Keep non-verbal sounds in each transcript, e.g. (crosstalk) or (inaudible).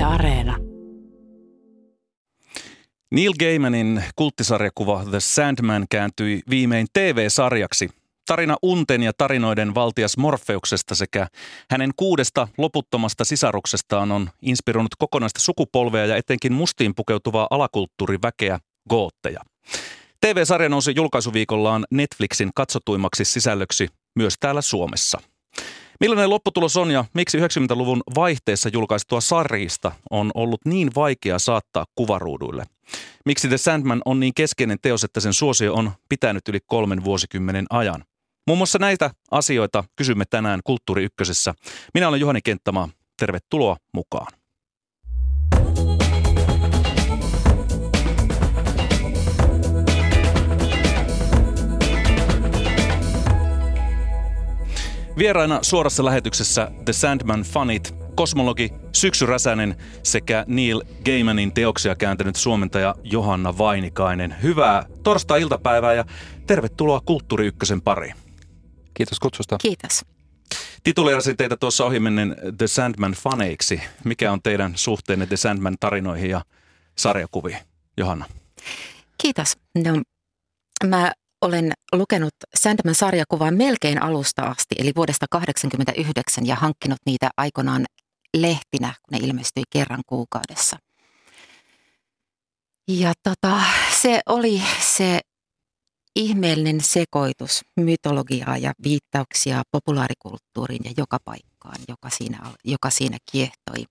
Yle Areena. Neil Gaimanin kulttisarjakuva The Sandman kääntyi viimein TV-sarjaksi. Tarina unten ja tarinoiden valtias Morfeuksesta sekä hänen kuudesta loputtomasta sisaruksestaan on inspiroinut kokonaista sukupolvea ja etenkin mustiin pukeutuvaa alakulttuuriväkeä, gootteja. TV-sarja nousi julkaisuviikollaan Netflixin katsotuimmaksi sisällöksi myös täällä Suomessa. Millainen lopputulos on ja miksi 90-luvun vaihteessa julkaistua sarjista on ollut niin vaikea saattaa kuvaruuduille? Miksi The Sandman on niin keskeinen teos, että sen suosio on pitänyt yli kolmen vuosikymmenen ajan? Muun muassa näitä asioita kysymme tänään Kulttuuri Ykkösessä. Minä olen Juhani Kenttämaa. Tervetuloa mukaan. Vieraina suorassa lähetyksessä The Sandman Fanit, kosmologi Syksy Räsänen sekä Neil Gaimanin teoksia kääntänyt suomentaja Johanna Vainikainen. Hyvää torstai-iltapäivää ja tervetuloa Kulttuuri Ykkösen pariin. Kiitos kutsusta. Kiitos. Tituleerasin teitä tuossa ohimennen The Sandman faneiksi. Mikä on teidän suhteenne The Sandman tarinoihin ja sarjakuviin? Johanna. Kiitos. No, mä olen lukenut Sandman sarjakuvaa melkein alusta asti, eli vuodesta 1989 ja hankkinut niitä aikoinaan lehtinä, kun ne ilmestyi kerran kuukaudessa. Ja tota, se oli se ihmeellinen sekoitus mytologiaa ja viittauksia populaarikulttuuriin ja joka paikkaan, joka siinä, joka siinä kiehtoi.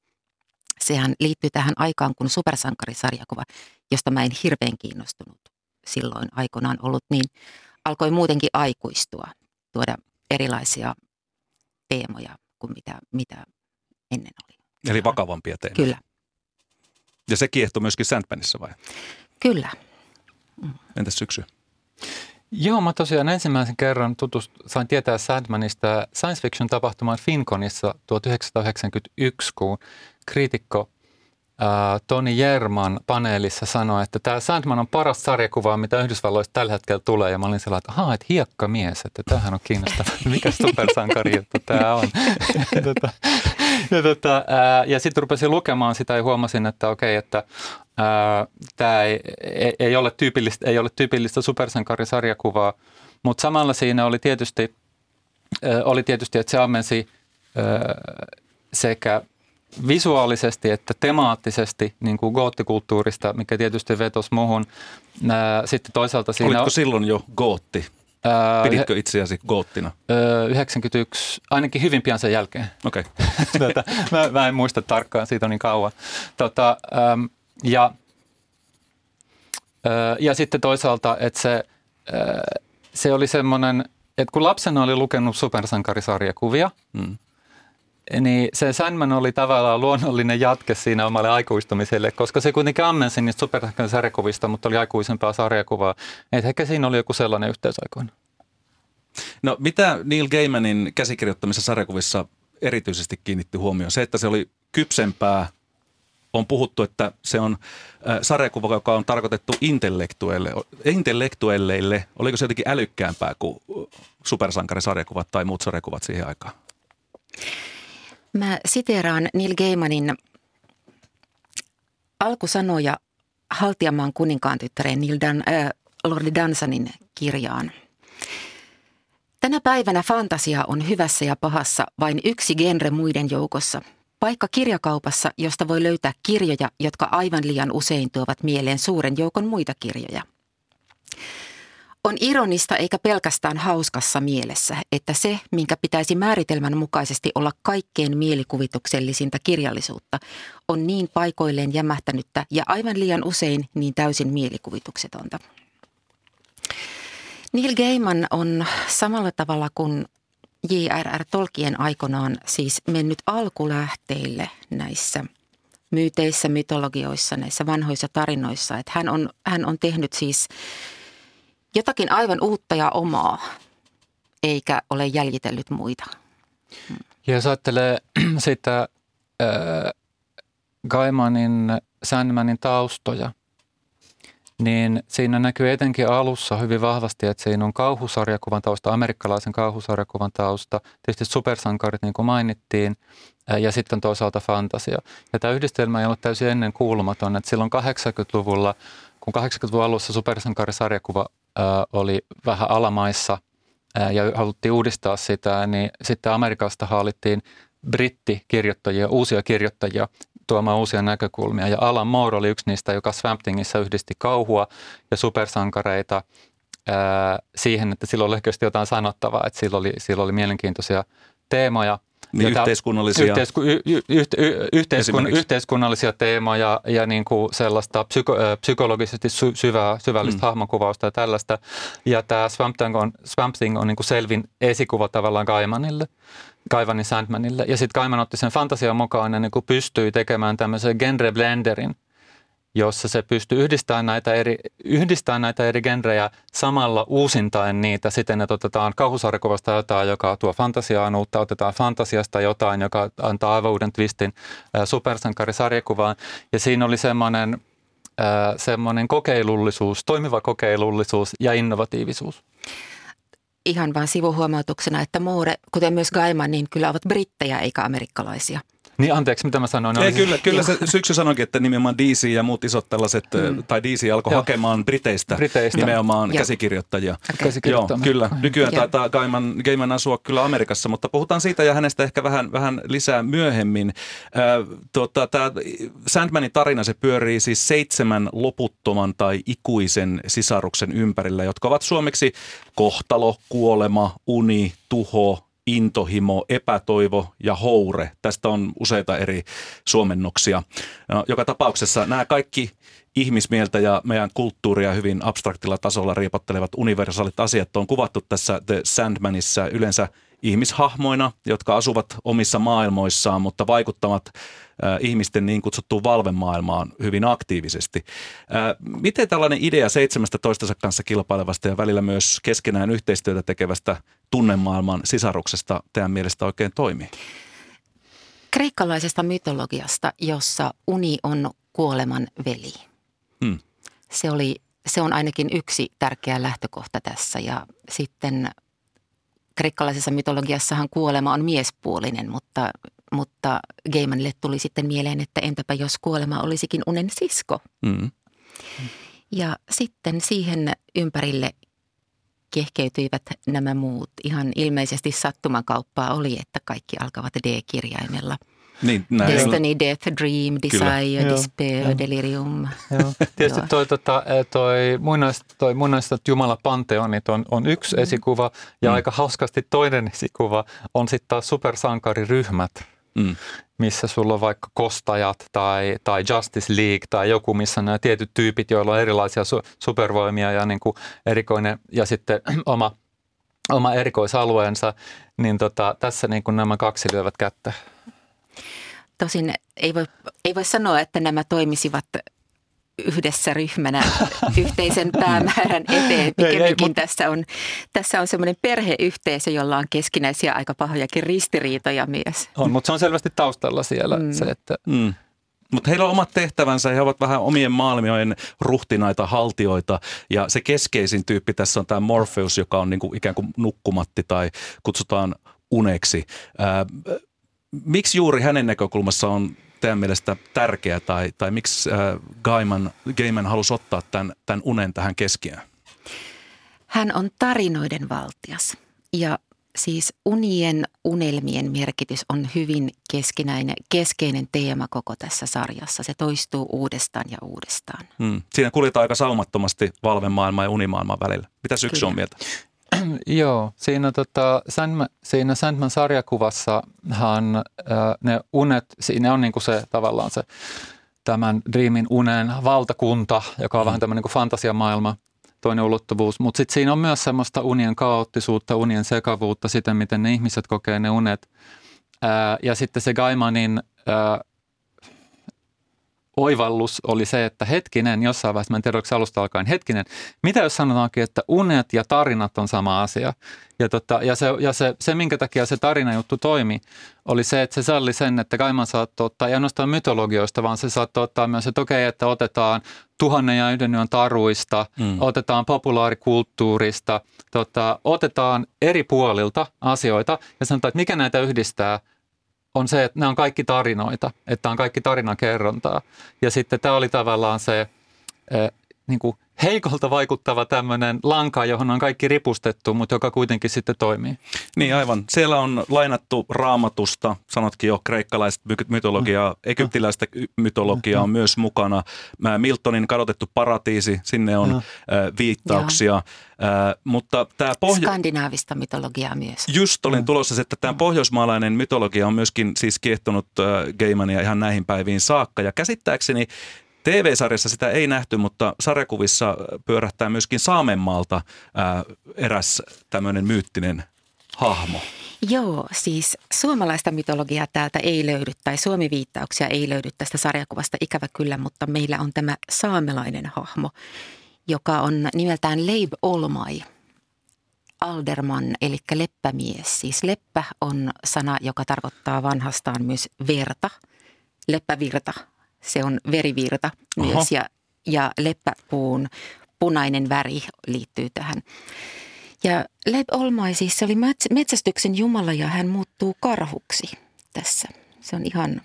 Sehän liittyy tähän aikaan, kun supersankarisarjakuva, josta mä en hirveän kiinnostunut silloin aikoinaan ollut, niin alkoi muutenkin aikuistua, tuoda erilaisia teemoja kuin mitä, mitä ennen oli. Eli vakavampia teemoja. Kyllä. Ja se kiehtoi myöskin Sandmanissa vai? Kyllä. Entäs syksy? Joo, mä tosiaan ensimmäisen kerran tutust, sain tietää Sandmanista science fiction tapahtumaan Finconissa 1991, kun kriitikko Toni Jerman paneelissa sanoi, että tämä Sandman on paras sarjakuva, mitä Yhdysvalloista tällä hetkellä tulee. Ja mä olin sellainen, että ahaa, että hiekkamies, että tämähän on kiinnostava. (laughs) Mikä supersankari juttu tämä on? (laughs) ja, tota, ja, tota, ja sitten rupesin lukemaan sitä ja huomasin, että okei, että tämä ei, ei, ei, ole tyypillistä, ei ole tyypillistä supersankarisarjakuvaa, mutta samalla siinä oli tietysti, oli tietysti että se ammensi sekä visuaalisesti että temaattisesti niin kuin goottikulttuurista, mikä tietysti vetosi muuhun. Sitten toisaalta siinä... Olitko silloin jo gootti? Piditkö itseäsi goottina? 91, ainakin hyvin pian sen jälkeen. Okei. Okay. (laughs) tota, mä, mä en muista tarkkaan, siitä on niin kauan. Tota, ja, ja sitten toisaalta, että se, se oli semmoinen, että kun lapsena oli lukenut supersankarisarjakuvia, mm niin se Sandman oli tavallaan luonnollinen jatke siinä omalle aikuistumiselle, koska se kuitenkin ammensi niistä supersarjakuvista, mutta oli aikuisempaa sarjakuvaa. Että ehkä siinä oli joku sellainen yhteysaikoina. No mitä Neil Gaimanin käsikirjoittamissa sarjakuvissa erityisesti kiinnitti huomioon? Se, että se oli kypsempää, on puhuttu, että se on sarjakuva, joka on tarkoitettu intellektuelleille. Oliko se jotenkin älykkäämpää kuin supersankarisarjakuvat tai muut sarjakuvat siihen aikaan? Mä siteeraan Neil Gaimanin alkusanoja Haltiamaan kuninkaan tyttäreen Neil Dan, äh, Lordi Dansanin kirjaan. Tänä päivänä fantasia on hyvässä ja pahassa vain yksi genre muiden joukossa. Paikka kirjakaupassa, josta voi löytää kirjoja, jotka aivan liian usein tuovat mieleen suuren joukon muita kirjoja – on ironista eikä pelkästään hauskassa mielessä, että se, minkä pitäisi määritelmän mukaisesti olla kaikkein mielikuvituksellisinta kirjallisuutta, on niin paikoilleen jämähtänyttä ja aivan liian usein niin täysin mielikuvituksetonta. Neil Gaiman on samalla tavalla kuin J.R.R. Tolkien aikanaan siis mennyt alkulähteille näissä myyteissä, mytologioissa, näissä vanhoissa tarinoissa. Että hän, on, hän on tehnyt siis jotakin aivan uutta ja omaa, eikä ole jäljitellyt muita. Ja jos ajattelee (clears throat) sitä äh, Gaimanin Sandmanin taustoja, niin siinä näkyy etenkin alussa hyvin vahvasti, että siinä on kauhusarjakuvan tausta, amerikkalaisen kauhusarjakuvan tausta, tietysti supersankarit niin kuin mainittiin, ja sitten toisaalta fantasia. Ja tämä yhdistelmä ei ollut täysin ennen kuulumaton, että silloin 80-luvulla, kun 80-luvun alussa supersankarisarjakuva oli vähän alamaissa ja haluttiin uudistaa sitä, niin sitten Amerikasta haalittiin brittikirjoittajia, uusia kirjoittajia tuomaan uusia näkökulmia. Ja Alan Moore oli yksi niistä, joka Swamp Thingissä yhdisti kauhua ja supersankareita siihen, että sillä oli oikeasti jotain sanottavaa, että sillä oli, sillä oli mielenkiintoisia teemoja. Niin jota, yhteiskunnallisia. Yhteisku, y, y, y, yhteiskun, yhteiskunnallisia teemoja ja niin kuin sellaista psyko, psykologisesti sy, syvää, syvällistä mm. hahmokuvausta ja tällaista. Ja tämä Swamp Thing on, Swamp Thing on niin kuin selvin esikuva tavallaan Gaimanille. Kaivanin Sandmanille. Ja sitten Kaiman otti sen fantasian mukaan ja niin kuin pystyi tekemään tämmöisen genre blenderin, jossa se pystyy yhdistämään näitä eri, yhdistämään näitä eri genrejä samalla uusintaen niitä siten, että otetaan kauhusarjakuvasta jotain, joka tuo fantasiaan uutta, otetaan fantasiasta jotain, joka antaa aivan uuden twistin supersankarisarjakuvaan. Ja siinä oli semmoinen, äh, semmoinen kokeilullisuus, toimiva kokeilullisuus ja innovatiivisuus ihan vain sivuhuomautuksena, että Moore, kuten myös Gaiman, niin kyllä ovat brittejä eikä amerikkalaisia. Niin anteeksi, mitä mä sanoin? Ei, kyllä, kyllä se syksy sanoikin, että nimenomaan DC ja muut isot tällaiset, mm. tai DC alkoi Joo. hakemaan Briteistä, Briteistä. nimenomaan Joo. käsikirjoittajia. Okay. Joo, kyllä. Nykyään Joo. taitaa Gaiman, Gaiman asua kyllä Amerikassa, mutta puhutaan siitä ja hänestä ehkä vähän, vähän lisää myöhemmin. Äh, tuota, Tämä Sandmanin tarina, se pyörii siis seitsemän loputtoman tai ikuisen sisaruksen ympärillä, jotka ovat suomeksi kohtalo, kuolema, uni, tuho, intohimo, epätoivo ja houre. Tästä on useita eri suomennoksia. No, joka tapauksessa nämä kaikki ihmismieltä ja meidän kulttuuria hyvin abstraktilla tasolla riepottelevat universaalit asiat on kuvattu tässä The Sandmanissa yleensä ihmishahmoina, jotka asuvat omissa maailmoissaan, mutta vaikuttavat äh, ihmisten niin kutsuttuun valvemaailmaan hyvin aktiivisesti. Äh, miten tällainen idea 17 kanssa kilpailevasta ja välillä myös keskenään yhteistyötä tekevästä tunnemaailman sisaruksesta teidän mielestä oikein toimii? Kreikkalaisesta mytologiasta, jossa uni on kuoleman veli. Hmm. Se, oli, se on ainakin yksi tärkeä lähtökohta tässä ja sitten kreikkalaisessa mytologiassahan kuolema on miespuolinen, mutta, mutta Gaimanille tuli sitten mieleen, että entäpä jos kuolema olisikin unen sisko. Mm. Ja sitten siihen ympärille kehkeytyivät nämä muut. Ihan ilmeisesti sattumakauppaa oli, että kaikki alkavat D-kirjaimella – niin, näin. Destiny, Death, Dream, Desire, Kyllä. Despair, Joo. Delirium. Joo. Tietysti toi, tota, toi, muinais, toi muinaista Jumala Panteonit on, on yksi mm. esikuva ja mm. aika hauskasti toinen esikuva on sitten taas supersankariryhmät. Mm. missä sulla on vaikka kostajat tai, tai Justice League tai joku, missä nämä tietyt tyypit, joilla on erilaisia su- supervoimia ja niin kuin erikoinen ja sitten (clears throat) oma, oma erikoisalueensa, niin tota, tässä niin kuin nämä kaksi lyövät kättä. Tosin ei voi, ei voi sanoa, että nämä toimisivat yhdessä ryhmänä (laughs) yhteisen päämäärän eteen. Pikemminkin tässä on, tässä on semmoinen perheyhteisö, jolla on keskinäisiä aika pahojakin ristiriitoja myös. On, mutta se on selvästi taustalla siellä mm. se, että... Mm. Mutta heillä on omat tehtävänsä, he ovat vähän omien maailmioiden ruhtinaita, haltioita. Ja se keskeisin tyyppi tässä on tämä Morpheus, joka on niinku ikään kuin nukkumatti tai kutsutaan uneksi. Ää, miksi juuri hänen näkökulmassa on teidän mielestä tärkeä tai, tai miksi äh, Gaiman, Gaiman halusi ottaa tämän, tämän unen tähän keskiöön? Hän on tarinoiden valtias ja siis unien, unelmien merkitys on hyvin keskinäinen, keskeinen teema koko tässä sarjassa. Se toistuu uudestaan ja uudestaan. Hmm. Siinä kuljetaan aika saumattomasti valvemaailman ja unimaailman välillä. Mitä syksy on mieltä? (clears throat) Joo, siinä, tota, Sandman, siinä Sandman sarjakuvassahan äh, ne unet, siinä on niinku se tavallaan se tämän Dreamin unen valtakunta, joka on mm. vähän tämmöinen niin fantasiamaailma, toinen ulottuvuus. Mutta sitten siinä on myös semmoista unien kaoottisuutta, unien sekavuutta, sitä miten ne ihmiset kokee ne unet. Ää, ja sitten se Gaimanin ää, oivallus oli se, että hetkinen, jossain vaiheessa, mä en tiedä, alusta alkaen, hetkinen, mitä jos sanotaankin, että unet ja tarinat on sama asia? Ja, tota, ja, se, ja se, se, minkä takia se tarinajuttu toimi, oli se, että se salli sen, että Kaiman saattoi ottaa, ei ainoastaan mytologioista, vaan se saattoi ottaa myös, että okei, että otetaan tuhannen ja yhden yön taruista, mm. otetaan populaarikulttuurista, tota, otetaan eri puolilta asioita ja sanotaan, että mikä näitä yhdistää – on se, että nämä on kaikki tarinoita, että on kaikki tarinankerrontaa. Ja sitten tämä oli tavallaan se äh, niin kuin heikolta vaikuttava tämmöinen lanka, johon on kaikki ripustettu, mutta joka kuitenkin sitten toimii. Niin aivan. Siellä on lainattu raamatusta, sanotkin jo kreikkalaista mytologiaa, mm. egyptiläistä mytologiaa on myös mukana. Miltonin kadotettu paratiisi, sinne on äh, viittauksia. Äh, mutta tämä pohjo- Skandinaavista mytologiaa myös. Just olin tulossa, että tämä pohjoismaalainen mytologia on myöskin siis kiehtonut äh, Geimania ihan näihin päiviin saakka. Ja käsittääkseni TV-sarjassa sitä ei nähty, mutta sarjakuvissa pyörähtää myöskin Saamenmaalta ää, eräs tämmöinen myyttinen hahmo. Joo, siis suomalaista mytologiaa täältä ei löydy tai suomiviittauksia ei löydy tästä sarjakuvasta ikävä kyllä, mutta meillä on tämä saamelainen hahmo, joka on nimeltään Leib Olmai. Alderman, eli leppämies. Siis leppä on sana, joka tarkoittaa vanhastaan myös verta, leppävirta se on verivirta Oho. myös ja, ja leppäpuun punainen väri liittyy tähän. Ja Leib Olmai siis se oli metsästyksen jumala ja hän muuttuu karhuksi tässä. Se on ihan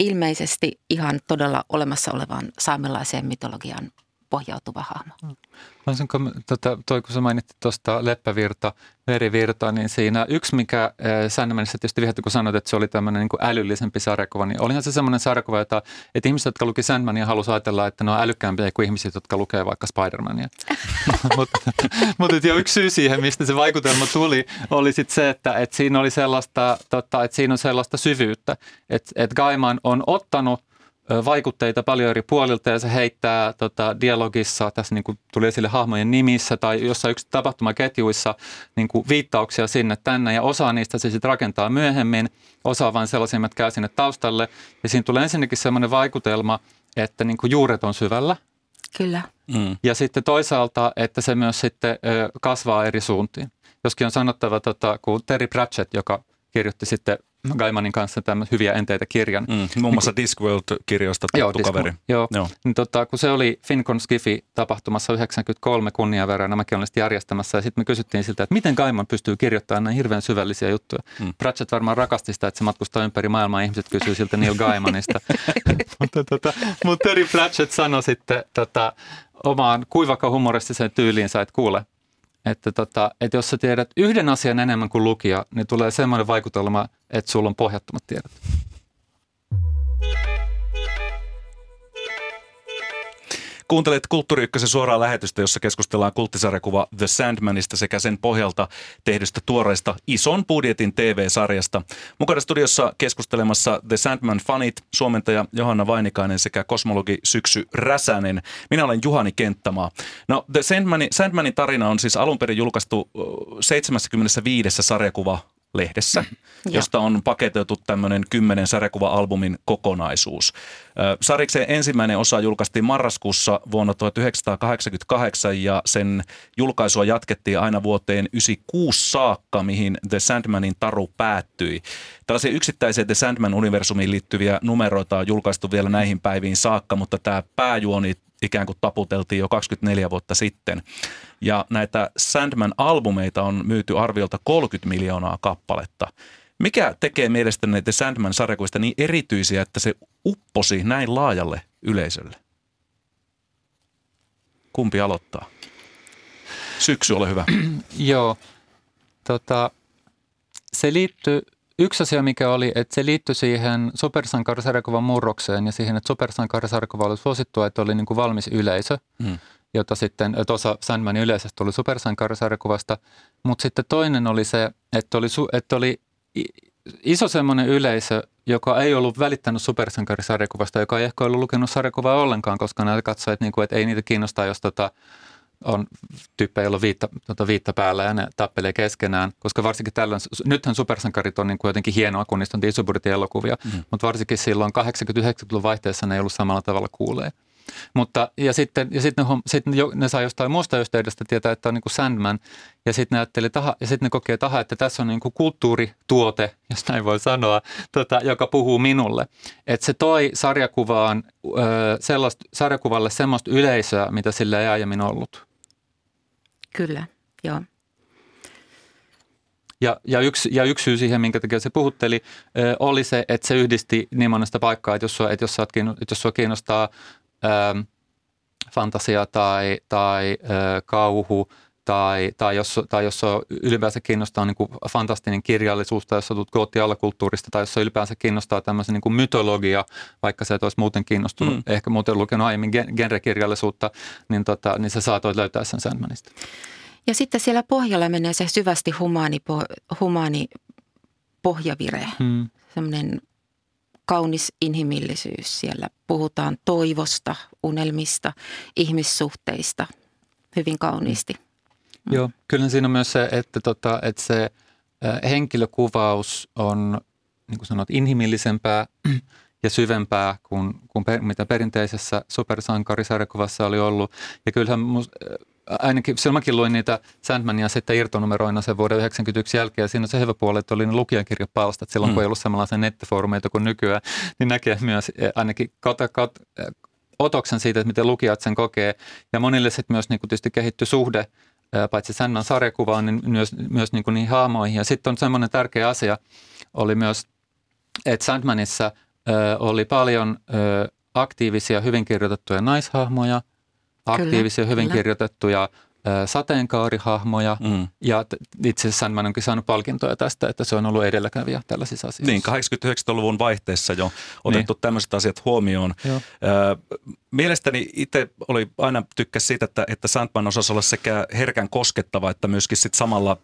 ilmeisesti ihan todella olemassa olevan saamelaiseen mytologian pohjautuva hahmo. Mm. Voisinko, tota, toi kun sä mainitsit tuosta leppävirta, verivirta, niin siinä yksi, mikä äh, säännöllisesti tietysti viehätti, kun sanoit, että se oli tämmöinen niin älyllisempi sarjakuva, niin olihan se semmoinen sarjakuva, jota, että ihmiset, jotka luki Sandmania, halusivat ajatella, että ne on älykkäämpiä kuin ihmiset, jotka lukee vaikka Spider-Mania. (laughs) mutta, mutta jo yksi syy siihen, mistä se vaikutelma tuli, oli sitten se, että, että siinä oli sellaista, tota, että siinä on sellaista syvyyttä, että, että Gaiman on ottanut vaikutteita paljon eri puolilta ja se heittää tota, dialogissa, tässä niin kuin tuli esille hahmojen nimissä tai jossain yksi tapahtumaketjuissa niin kuin viittauksia sinne tänne ja osa niistä se sitten rakentaa myöhemmin, osa vain sellaisia, jotka käy sinne taustalle ja siinä tulee ensinnäkin sellainen vaikutelma, että niin kuin juuret on syvällä. Kyllä. Mm. Ja sitten toisaalta, että se myös sitten ö, kasvaa eri suuntiin. Joskin on sanottava, tota, kun Terry Pratchett, joka kirjoitti sitten Gaimanin kanssa tämmöisen hyviä enteitä kirjan. Mm, muun muassa niin, Discworld-kirjoista tuttu kaveri. Joo, joo. Niin, tota, kun se oli Fincon Skifi tapahtumassa 93 kunniaverran, mäkin olin järjestämässä ja sitten me kysyttiin siltä, että miten Gaiman pystyy kirjoittamaan näin hirveän syvällisiä juttuja. Mm. Pratchett varmaan rakasti sitä, että se matkustaa ympäri maailmaa ihmiset kysyy siltä Neil Gaimanista. (laughs) mutta, tota, mutta Terry Pratchett sanoi sitten tota, omaan kuivakka humoristiseen tyyliinsä, että kuule, että, tota, että jos sä tiedät yhden asian enemmän kuin lukija, niin tulee semmoinen vaikutelma, että sulla on pohjattomat tiedot. Kuuntelet Kulttuuri suoraa lähetystä, jossa keskustellaan kulttisarjakuva The Sandmanista sekä sen pohjalta tehdystä tuoreesta ison budjetin TV-sarjasta. Mukana studiossa keskustelemassa The Sandman fanit, suomentaja Johanna Vainikainen sekä kosmologi Syksy Räsänen. Minä olen Juhani Kenttämaa. No The Sandmanin, Sandmanin tarina on siis alun perin julkaistu 75 sarjakuva lehdessä, mm, josta on paketoitu tämmöinen kymmenen sarjakuva-albumin kokonaisuus. Sariksen ensimmäinen osa julkaistiin marraskuussa vuonna 1988 ja sen julkaisua jatkettiin aina vuoteen 96 saakka, mihin The Sandmanin taru päättyi. Tällaisia yksittäisiä The Sandman-universumiin liittyviä numeroita on julkaistu vielä näihin päiviin saakka, mutta tämä pääjuoni ikään kuin taputeltiin jo 24 vuotta sitten. Ja näitä Sandman-albumeita on myyty arviolta 30 miljoonaa kappaletta. Mikä tekee mielestäni näitä Sandman-sarjakuista niin erityisiä, että se upposi näin laajalle yleisölle? Kumpi aloittaa? Syksy, ole hyvä. Joo. Tota, se liittyy, yksi asia mikä oli, että se liittyi siihen supersankarisarjakuvan murrokseen ja siihen, että supersankarisarjakuva oli suosittua, että oli niin kuin valmis yleisö. Hmm jota sitten tuossa Sandmanin yleisesti tuli supersankarisarjakuvasta. Mutta sitten toinen oli se, että oli, että oli iso semmoinen yleisö, joka ei ollut välittänyt supersankarisarjakuvasta, joka ei ehkä ollut lukenut sarjakuvaa ollenkaan, koska ne katsoivat, että, niinku, että ei niitä kiinnostaa, jos tota, on tyyppejä, joilla on viitta, tota viitta päällä ja ne tappelee keskenään, koska varsinkin tällöin, nythän supersankarit on niin kuin jotenkin hienoa, kun niistä on iso elokuvia, mm. mutta varsinkin silloin 80-90-luvun vaihteessa ne ei ollut samalla tavalla kuulee. Mutta, ja sitten, ja sitten ne, sitten ne, ne saa jostain muusta yhteydestä tietää, että on niin kuin Sandman, ja sitten ne ajatteli taha, ja sitten ne kokee taha, että tässä on niin kuin kulttuurituote, jos näin voi sanoa, tota, joka puhuu minulle. Että se toi sarjakuvaan, sellaista, sarjakuvalle semmoista yleisöä, mitä sillä ei aiemmin ollut. Kyllä, joo. Ja, ja, yksi, ja yksi syy siihen, minkä takia se puhutteli, oli se, että se yhdisti niin monesta paikkaa, että jos, sua, että jos, sä että jos sua kiinnostaa fantasia tai, tai kauhu tai, tai, jos, tai jos on ylipäänsä kiinnostaa niin kuin fantastinen kirjallisuus tai jos tulet kootti alakulttuurista tai jos ylipäänsä kiinnostaa tämmöisen niin kuin mytologia, vaikka se et olisi muuten kiinnostunut, mm. ehkä muuten lukenut aiemmin genrekirjallisuutta, niin, tota, niin sä saatoit löytää sen Sandmanista. Ja sitten siellä pohjalla menee se syvästi humaani, humaani pohjavire, hmm. semmoinen kaunis inhimillisyys. Siellä puhutaan toivosta, unelmista, ihmissuhteista hyvin kauniisti. Mm. Joo, kyllä siinä on myös se, että, tota, että se henkilökuvaus on, niin kuin sanot, inhimillisempää ja syvempää kuin, kuin per, mitä perinteisessä supersankarisarjakuvassa oli ollut. Ja kyllähän mus, ainakin silloin mäkin luin niitä Sandmania sitten irtonumeroina sen vuoden 1991 jälkeen. Ja siinä on se hyvä puoli, että oli ne lukijakirjapalstat silloin, mm. kun ei ollut samanlaisia nettifoorumeita kuin nykyään. Niin näkee myös ainakin kautta, kautta, otoksen siitä, että miten lukijat sen kokee. Ja monille sitten myös niin tietysti kehittyi suhde paitsi Sandman sarjakuvaan, niin myös, myös niin kuin niihin haamoihin. Ja sitten on semmoinen tärkeä asia, oli myös, että Sandmanissa ö, oli paljon ö, aktiivisia, hyvin kirjoitettuja naishahmoja – aktiivisia, kyllä, hyvin kyllä. kirjoitettuja sateenkaarihahmoja mm. ja itse asiassa Sandman onkin saanut palkintoja tästä, että se on ollut edelläkävijä tällaisissa asioissa. Niin, 80-90-luvun vaihteessa jo otettu niin. tämmöiset asiat huomioon. Joo. Mielestäni itse oli aina tykkäs siitä, että, että Sandman osasi olla sekä herkän koskettava että myöskin sit samalla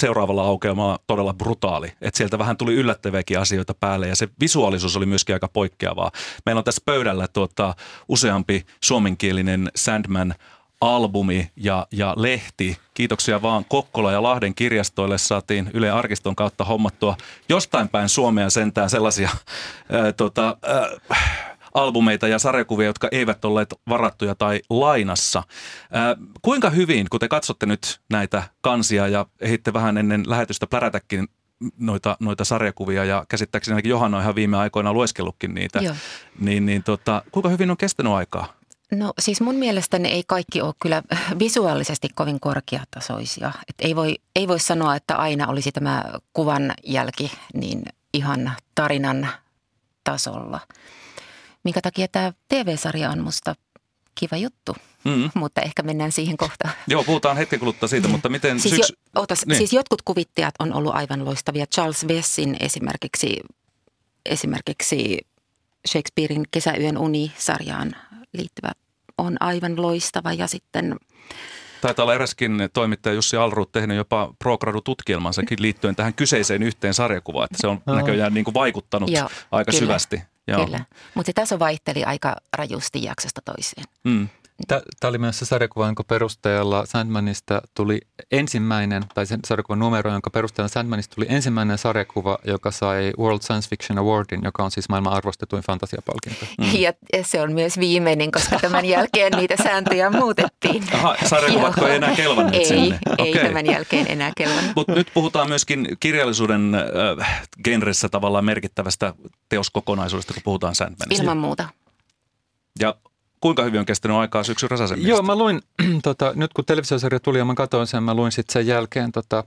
seuraavalla aukeamalla todella brutaali. Että sieltä vähän tuli yllättäviäkin asioita päälle ja se visuaalisuus oli myöskin aika poikkeavaa. Meillä on tässä pöydällä tuota, useampi suomenkielinen Sandman albumi ja, ja lehti. Kiitoksia vaan Kokkola ja Lahden kirjastoille saatiin Yle Arkiston kautta hommattua jostain päin Suomea sentään sellaisia ää, tota, ää, albumeita ja sarjakuvia, jotka eivät olleet varattuja tai lainassa. Ää, kuinka hyvin, kun te katsotte nyt näitä kansia ja ehitte vähän ennen lähetystä plärätäkin noita, noita sarjakuvia ja käsittääkseni ainakin Johanna on ihan viime aikoina lueskellutkin niitä, Joo. niin, niin tota, kuinka hyvin on kestänyt aikaa? No siis mun mielestäni ei kaikki ole kyllä visuaalisesti kovin korkeatasoisia. Et ei, voi, ei voi sanoa, että aina olisi tämä kuvan jälki niin ihan tarinan tasolla minkä takia tämä TV-sarja on musta kiva juttu. Mm. (laughs) Mutta ehkä mennään siihen kohtaan. (laughs) Joo, puhutaan hetken kuluttua siitä, mutta miten... Siis, syks... jo, ootas, niin. siis jotkut kuvittajat on ollut aivan loistavia. Charles Vessin esimerkiksi, esimerkiksi Shakespearein Kesäyön uni-sarjaan liittyvä on aivan loistava. Ja sitten Taitaa olla eräskin toimittaja Jussi Alruut tehnyt jopa pro-gradu-tutkielmansakin liittyen tähän kyseiseen yhteen sarjakuvaan, että se on näköjään niin kuin vaikuttanut Joo, aika kyllä. syvästi. Joo. Kyllä, mutta se taso vaihteli aika rajusti jaksosta toiseen. Mm. Tämä oli myös se sarjakuva, jonka perusteella Sandmanista tuli ensimmäinen, tai sen sarjakuvan numero, jonka perusteella Sandmanista tuli ensimmäinen sarjakuva, joka sai World Science Fiction Awardin, joka on siis maailman arvostetuin fantasiapalkinto. Mm. Ja se on myös viimeinen, koska tämän (laughs) jälkeen niitä sääntöjä muutettiin. Aha, sarjakuvatko ei enää kelvanneet Ei, sinne? ei okay. tämän jälkeen enää kelvannut. Mutta nyt puhutaan myöskin kirjallisuuden äh, genressä tavallaan merkittävästä teoskokonaisuudesta, kun puhutaan Sandmanista. Ilman muuta. Ja kuinka hyvin on kestänyt aikaa syksyn Räsäsen Joo, mä luin, (clears throat) tota, nyt kun televisiosarja tuli ja mä katsoin sen, mä luin sitten sen jälkeen tota,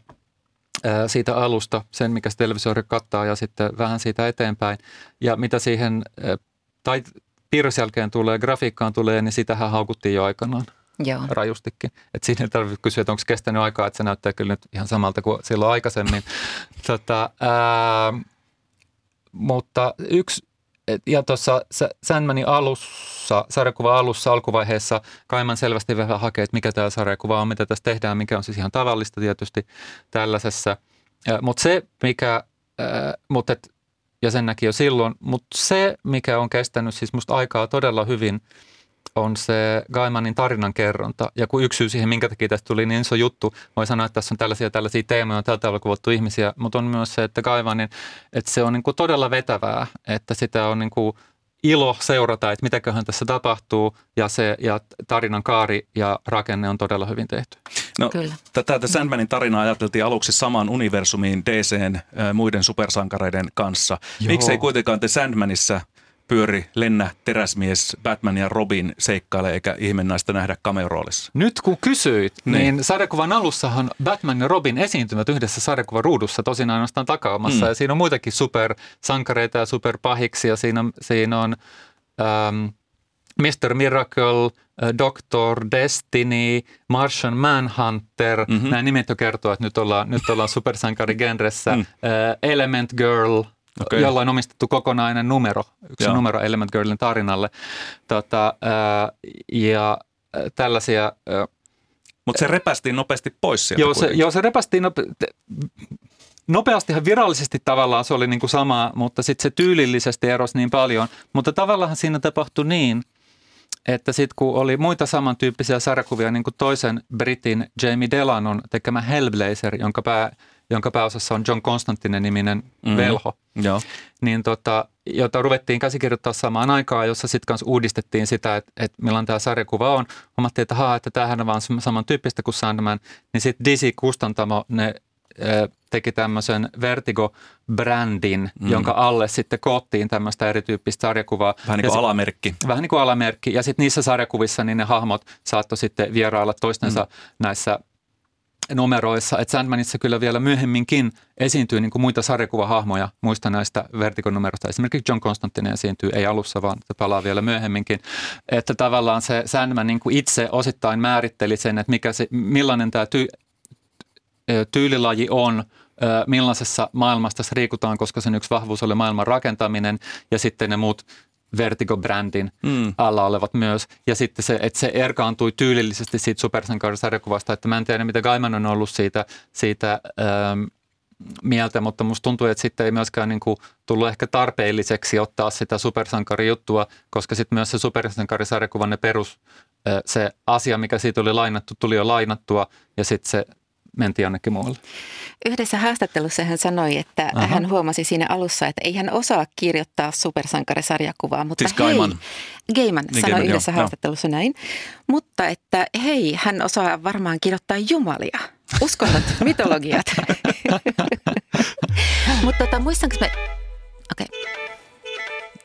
ää, siitä alusta, sen mikä se televisiosarja kattaa ja sitten vähän siitä eteenpäin. Ja mitä siihen ää, tai piirrosjälkeen tulee, grafiikkaan tulee, niin sitähän haukuttiin jo aikanaan. Joo. rajustikin. Et siinä ei tarvitse kysyä, että onko se kestänyt aikaa, että se näyttää kyllä nyt ihan samalta kuin silloin aikaisemmin. (clears throat) tota, ää, mutta yksi, ja tuossa Sandmanin alussa, sarjakuva alussa, alkuvaiheessa, Kaiman selvästi vähän hakee, että mikä tämä sarjakuva on, mitä tässä tehdään, mikä on siis ihan tavallista tietysti tällaisessa. Mutta se, mikä, mutta et, ja sen näki jo silloin, mutta se, mikä on kestänyt siis musta aikaa todella hyvin, on se Gaimanin tarinankerronta. Ja kun yksi syy siihen, minkä takia tästä tuli niin iso juttu, voi sanoa, että tässä on tällaisia tällaisia teemoja, on tältä tavalla kuvattu ihmisiä, mutta on myös se, että Gaimanin, että se on niin kuin todella vetävää, että sitä on niin kuin ilo seurata, että mitäköhän tässä tapahtuu ja, se, ja tarinan kaari ja rakenne on todella hyvin tehty. No, Kyllä. Tätä The Sandmanin tarinaa ajateltiin aluksi samaan universumiin DCn äh, muiden supersankareiden kanssa. Miksei kuitenkaan The Sandmanissa pyöri, lennä, teräsmies, Batman ja Robin seikkaile eikä ihmennaista nähdä cameo-roolissa. Nyt kun kysyit, niin, niin sarjakuvan alussahan Batman ja Robin esiintyvät yhdessä sarjakuvan ruudussa, tosin ainoastaan takaamassa. Mm. Ja siinä on muitakin supersankareita ja superpahiksi ja siinä on, siinä on ähm, Mr. Miracle, äh, Doctor Destiny, Martian Manhunter. Mm-hmm. Nämä nimet jo kertoo, että nyt ollaan, nyt ollaan supersankarigenressä. Mm. Äh, Element Girl – okay. jolla on omistettu kokonainen numero, yksi Joo. numero Element Girlin tarinalle. Tota, ää, ja tällaisia... Mutta se repästiin nopeasti pois sieltä joo, se, joo, se repästiin nope- nopeastihan virallisesti tavallaan se oli niin kuin sama, mutta sitten se tyylillisesti erosi niin paljon. Mutta tavallaan siinä tapahtui niin, että sitten kun oli muita samantyyppisiä sarjakuvia, niin kuin toisen Britin Jamie Delanon tekemä Hellblazer, jonka pää, jonka pääosassa on John Constantine niminen mm-hmm. velho, Joo. Niin tota, jota ruvettiin käsikirjoittaa samaan aikaan, jossa sitten kanssa uudistettiin sitä, että, että millainen tämä sarjakuva on. Huomattiin, että, haa, että tämähän on vaan samantyyppistä kuin Sandman. Niin sitten DC Kustantamo, ne teki tämmöisen Vertigo-brändin, mm. jonka alle sitten koottiin tämmöistä erityyppistä sarjakuvaa. Vähän niin kuin ja alamerkki. Vähän niin kuin alamerkki. Ja sitten niissä sarjakuvissa niin ne hahmot saattoi sitten vierailla toistensa mm. näissä numeroissa, että Sandmanissa kyllä vielä myöhemminkin esiintyy niin kuin muita sarjakuvahahmoja muista näistä vertikonumeroista. Esimerkiksi John Constantine esiintyy, ei alussa, vaan se palaa vielä myöhemminkin. Että tavallaan se Sandman niin kuin itse osittain määritteli sen, että mikä se, millainen tämä ty, tyylilaji on, millaisessa maailmasta se riikutaan, koska sen yksi vahvuus oli maailman rakentaminen ja sitten ne muut Vertigo-brändin mm. alla olevat myös. Ja sitten se, että se erkaantui tyylillisesti siitä supersankarisarjakuvasta, että mä en tiedä, mitä Gaiman on ollut siitä, siitä ähm, mieltä, mutta musta tuntuu, että sitten ei myöskään niin kuin tullut ehkä tarpeelliseksi ottaa sitä supersankarijuttua, koska sitten myös se supersankarisarjakuvan ne perus, äh, se asia, mikä siitä oli lainattu, tuli jo lainattua ja sitten se mentiin jonnekin muualle. Yhdessä haastattelussa hän sanoi, että Aha. hän huomasi siinä alussa, että ei hän osaa kirjoittaa supersankarisarjakuvaa. Mutta siis Gaiman. Hei, Gaiman niin sanoi Gaiman, yhdessä joo, haastattelussa joo. näin. Mutta että hei, hän osaa varmaan kirjoittaa jumalia. Uskonnot, (laughs) mitologiat. (laughs) mutta tota, muistanko me...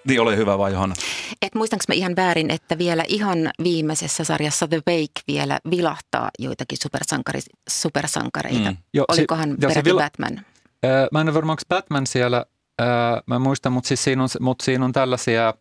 Niin, ole hyvä vaan Johanna. Et muistanko mä ihan väärin, että vielä ihan viimeisessä sarjassa The Wake vielä vilahtaa joitakin supersankari, supersankareita. Mm. Jo, Olikohan si- peräti vil- Batman? Äh, mä en ole varmaan Batman siellä, äh, mä muistan, mutta siis siinä on, mut siinä on tällaisia,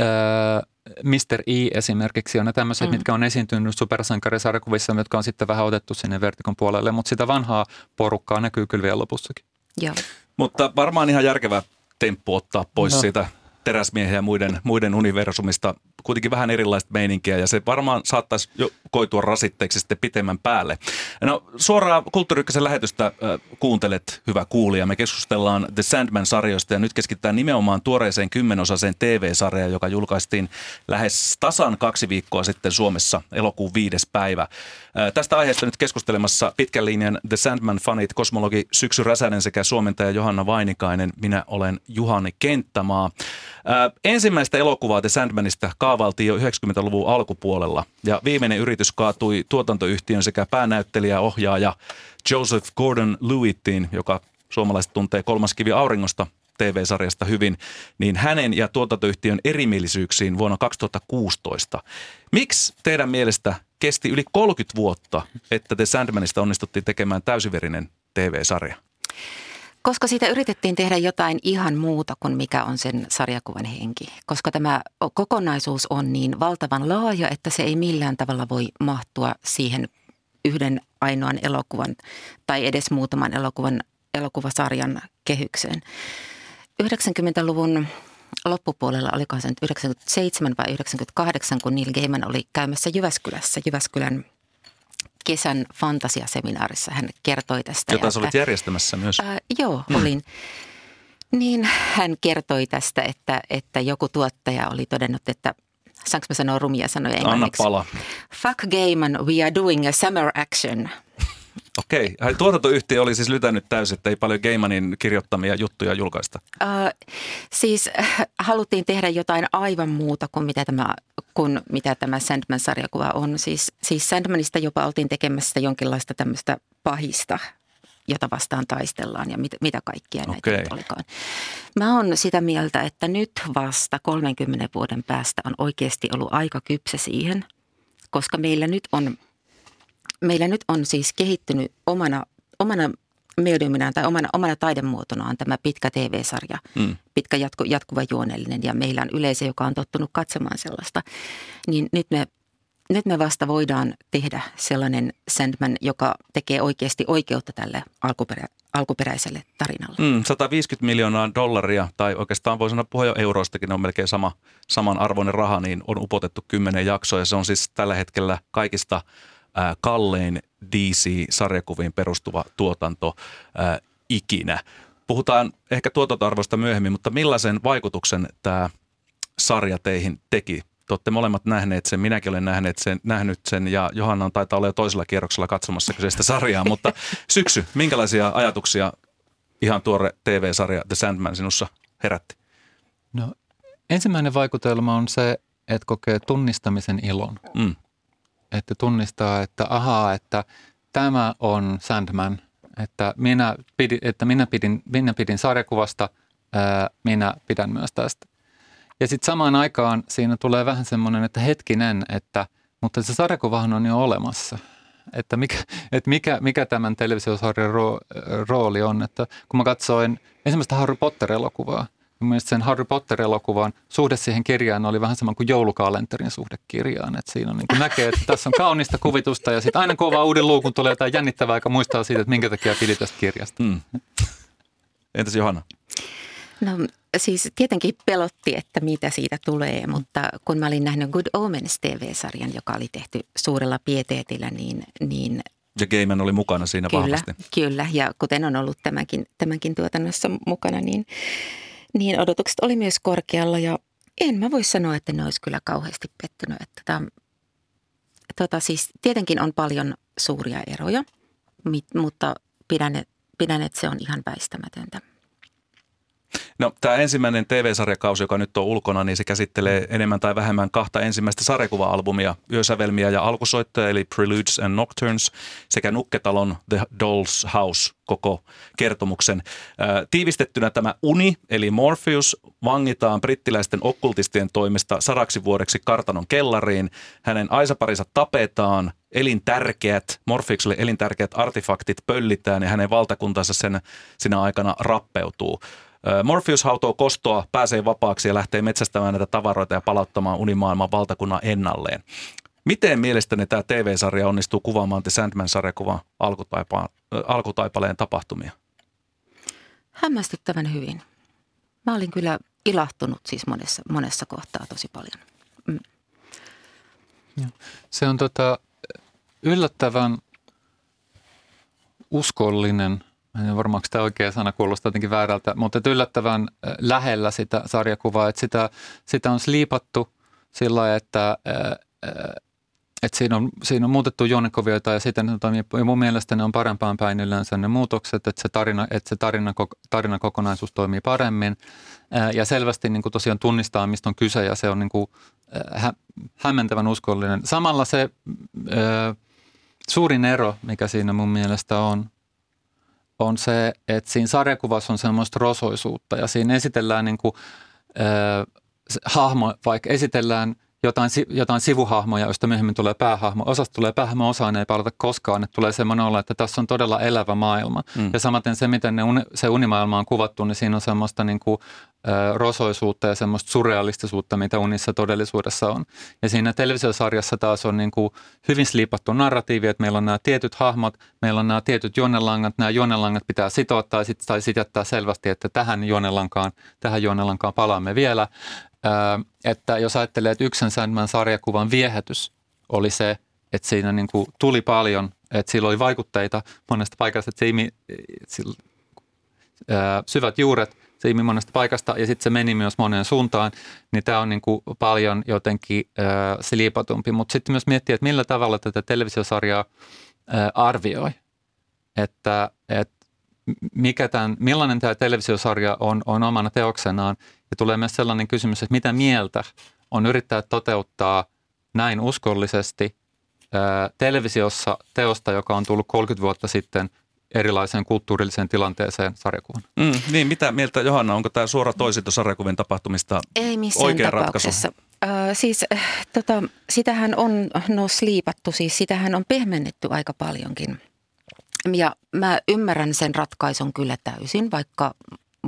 äh, Mr. E esimerkiksi on ne tämmöiset, mm. mitkä on esiintynyt supersankarisarjakuvissa, jotka on sitten vähän otettu sinne vertikon puolelle, mutta sitä vanhaa porukkaa näkyy kyllä vielä lopussakin. Joo. Mutta varmaan ihan järkevä temppu ottaa pois no. siitä teräsmiehen ja muiden, muiden universumista kuitenkin vähän erilaista meininkiä ja se varmaan saattaisi jo koitua rasitteeksi sitten pitemmän päälle. No suoraan Kulttuuriykkösen lähetystä äh, kuuntelet, hyvä kuulija. Me keskustellaan The Sandman-sarjoista ja nyt keskitytään nimenomaan tuoreeseen kymmenosaiseen TV-sarjaan, joka julkaistiin lähes tasan kaksi viikkoa sitten Suomessa elokuun viides päivä. Tästä aiheesta nyt keskustelemassa pitkän linjan The Sandman-fanit, kosmologi Syksy Räsänen sekä suomentaja Johanna Vainikainen. Minä olen Juhani Kenttämaa. Ensimmäistä elokuvaa The Sandmanista kaavailtiin jo 90-luvun alkupuolella ja viimeinen yritys kaatui tuotantoyhtiön sekä päänäyttelijä ohjaaja Joseph Gordon-Lewittiin, joka suomalaiset tuntee kolmas kivi auringosta TV-sarjasta hyvin, niin hänen ja tuotantoyhtiön erimielisyyksiin vuonna 2016. Miksi teidän mielestä kesti yli 30 vuotta, että The Sandmanista onnistuttiin tekemään täysiverinen TV-sarja? Koska siitä yritettiin tehdä jotain ihan muuta kuin mikä on sen sarjakuvan henki. Koska tämä kokonaisuus on niin valtavan laaja, että se ei millään tavalla voi mahtua siihen yhden ainoan elokuvan tai edes muutaman elokuvan, elokuvasarjan kehykseen. 90-luvun loppupuolella, olikohan se nyt 97 vai 98, kun Neil Gaiman oli käymässä Jyväskylässä, Jyväskylän kesän fantasiaseminaarissa hän kertoi tästä. Jota että, olit järjestämässä myös. Ää, joo, hmm. olin. Niin hän kertoi tästä, että, että joku tuottaja oli todennut, että saanko mä sanoa rumia sanoja englanniksi? Anna pala. Fuck game and we are doing a summer action. Okei. Okay. Tuotantoyhtiö oli siis lytänyt täysin, että ei paljon Gaimanin kirjoittamia juttuja julkaista. Uh, siis äh, haluttiin tehdä jotain aivan muuta kuin mitä tämä, kuin mitä tämä Sandman-sarjakuva on. Siis, siis Sandmanista jopa oltiin tekemässä jonkinlaista tämmöistä pahista jota vastaan taistellaan ja mit, mitä kaikkia näitä okay. olikaan. Mä oon sitä mieltä, että nyt vasta 30 vuoden päästä on oikeasti ollut aika kypsä siihen, koska meillä nyt on, meillä nyt on siis kehittynyt omana, omana mediuminaan tai omana, omana taidemuotonaan tämä pitkä TV-sarja, mm. pitkä jatku, jatkuva juonellinen ja meillä on yleisö, joka on tottunut katsomaan sellaista. Niin nyt me nyt me vasta voidaan tehdä sellainen Sandman, joka tekee oikeasti oikeutta tälle alkuperä, alkuperäiselle tarinalle. Mm, 150 miljoonaa dollaria, tai oikeastaan voi sanoa puhua jo euroistakin, ne on melkein sama, saman arvoinen raha, niin on upotettu kymmenen jaksoa, ja se on siis tällä hetkellä kaikista äh, kallein DC-sarjakuviin perustuva tuotanto äh, ikinä. Puhutaan ehkä tuotantoarvoista myöhemmin, mutta millaisen vaikutuksen tämä sarja teihin teki te olette molemmat nähneet sen, minäkin olen nähneet sen, nähnyt sen ja Johanna on taitaa olla jo toisella kierroksella katsomassa kyseistä sarjaa, mutta (laughs) syksy, minkälaisia ajatuksia ihan tuore TV-sarja The Sandman sinussa herätti? No ensimmäinen vaikutelma on se, että kokee tunnistamisen ilon. Mm. Että tunnistaa, että ahaa, että tämä on Sandman, että minä pidin, että minä pidin, minä pidin sarjakuvasta, ää, minä pidän myös tästä. Ja sitten samaan aikaan siinä tulee vähän semmoinen, että hetkinen, että mutta se sarjakuvahan on jo olemassa. Että mikä, (laughs) että mikä, mikä tämän televisiosarjan ro, rooli on. Että kun mä katsoin ensimmäistä Harry Potter-elokuvaa, sen Harry Potter-elokuvan suhde siihen kirjaan oli vähän sama kuin joulukalenterin suhde kirjaan. Että siinä on niin näkee, että tässä on kaunista kuvitusta ja sitten aina kun avaa uuden luukun tulee jotain jännittävää, joka muistaa siitä, että minkä takia pidi tästä kirjasta. Hmm. Entäs Johanna? No siis tietenkin pelotti, että mitä siitä tulee, mutta kun mä olin nähnyt Good Omens TV-sarjan, joka oli tehty suurella pieteetillä, niin, niin ja Gaiman oli mukana siinä kyllä, vahvasti. Kyllä, ja kuten on ollut tämänkin, tämänkin tuotannossa mukana, niin, niin odotukset oli myös korkealla ja en mä voi sanoa, että ne olisi kyllä kauheasti pettynyt. Että tämä, tota, siis tietenkin on paljon suuria eroja, mutta pidän, pidän, että se on ihan väistämätöntä. No tämä ensimmäinen TV-sarjakausi, joka nyt on ulkona, niin se käsittelee enemmän tai vähemmän kahta ensimmäistä sarjakuva-albumia, Yösävelmiä ja alkusoittoja, eli Preludes and Nocturnes, sekä Nukketalon The Doll's House koko kertomuksen. Tiivistettynä tämä uni, eli Morpheus, vangitaan brittiläisten okkultistien toimesta sadaksi vuodeksi kartanon kellariin. Hänen aisaparinsa tapetaan, elintärkeät, Morpheukselle elintärkeät artefaktit pöllitään ja hänen valtakuntansa sen sinä aikana rappeutuu. Morpheus hautoo kostoa, pääsee vapaaksi ja lähtee metsästämään näitä tavaroita ja palauttamaan unimaailman valtakunnan ennalleen. Miten mielestäni tämä TV-sarja onnistuu kuvaamaan The Sandman-sarjakuvan alkutaipa- alkutaipaleen tapahtumia? Hämmästyttävän hyvin. Mä olin kyllä ilahtunut siis monessa, monessa kohtaa tosi paljon. Mm. Se on tota, yllättävän uskollinen – en varmaan tämä oikea sana kuulostaa jotenkin väärältä, mutta yllättävän lähellä sitä sarjakuvaa, että sitä, sitä on sliipattu sillä lailla, että, että siinä, on, siinä on muutettu juonekuvioita ja sitten ja mun mielestä ne on parempaan päin yleensä ne muutokset, että se, tarina, että se tarina, tarina kokonaisuus toimii paremmin ja selvästi niin kuin tosiaan tunnistaa, mistä on kyse ja se on niin kuin hä, hämmentävän uskollinen. Samalla se suurin ero, mikä siinä mun mielestä on, on se, että siinä sarjakuvassa on semmoista rosoisuutta ja siinä esitellään niin kuin, äh, hahmo, vaikka esitellään jotain, jotain sivuhahmoja, joista myöhemmin tulee päähahmo. Osasta tulee päähahmo, osaan ei palata koskaan. Että tulee semmoinen olla, että tässä on todella elävä maailma. Mm. Ja samaten se, miten ne uni, se unimaailma on kuvattu, niin siinä on semmoista niin kuin, ö, rosoisuutta ja semmoista surrealistisuutta, mitä unissa todellisuudessa on. Ja siinä televisiosarjassa taas on niin kuin hyvin sliipattu narratiivi, että meillä on nämä tietyt hahmot, meillä on nämä tietyt juonelangat, nämä juonelangat pitää sitoa tai sitten sit jättää selvästi, että tähän juonelankaan, tähän juonelankaan palaamme vielä että jos ajattelee, että yksen Sandman sarjakuvan viehätys oli se, että siinä niin kuin tuli paljon, että sillä oli vaikutteita monesta paikasta, että se imi, sillä, syvät juuret, se imi monesta paikasta ja sitten se meni myös moneen suuntaan, niin tämä on niin kuin paljon jotenkin äh, sliipatumpi. Mutta sitten myös miettiä, että millä tavalla tätä televisiosarjaa äh, arvioi, että, että mikä tämän, millainen tämä televisiosarja on, on omana teoksenaan ja tulee myös sellainen kysymys, että mitä mieltä on yrittää toteuttaa näin uskollisesti ää, televisiossa teosta, joka on tullut 30 vuotta sitten erilaiseen kulttuurilliseen tilanteeseen sarjakuvan. Mm, niin, mitä mieltä Johanna, onko tämä suora toisinto sarjakuvien tapahtumista Ei missään oikea tapauksessa. ratkaisu? Äh, siis äh, tota, sitähän on no sliipattu, siis sitähän on pehmennetty aika paljonkin. Ja mä ymmärrän sen ratkaisun kyllä täysin, vaikka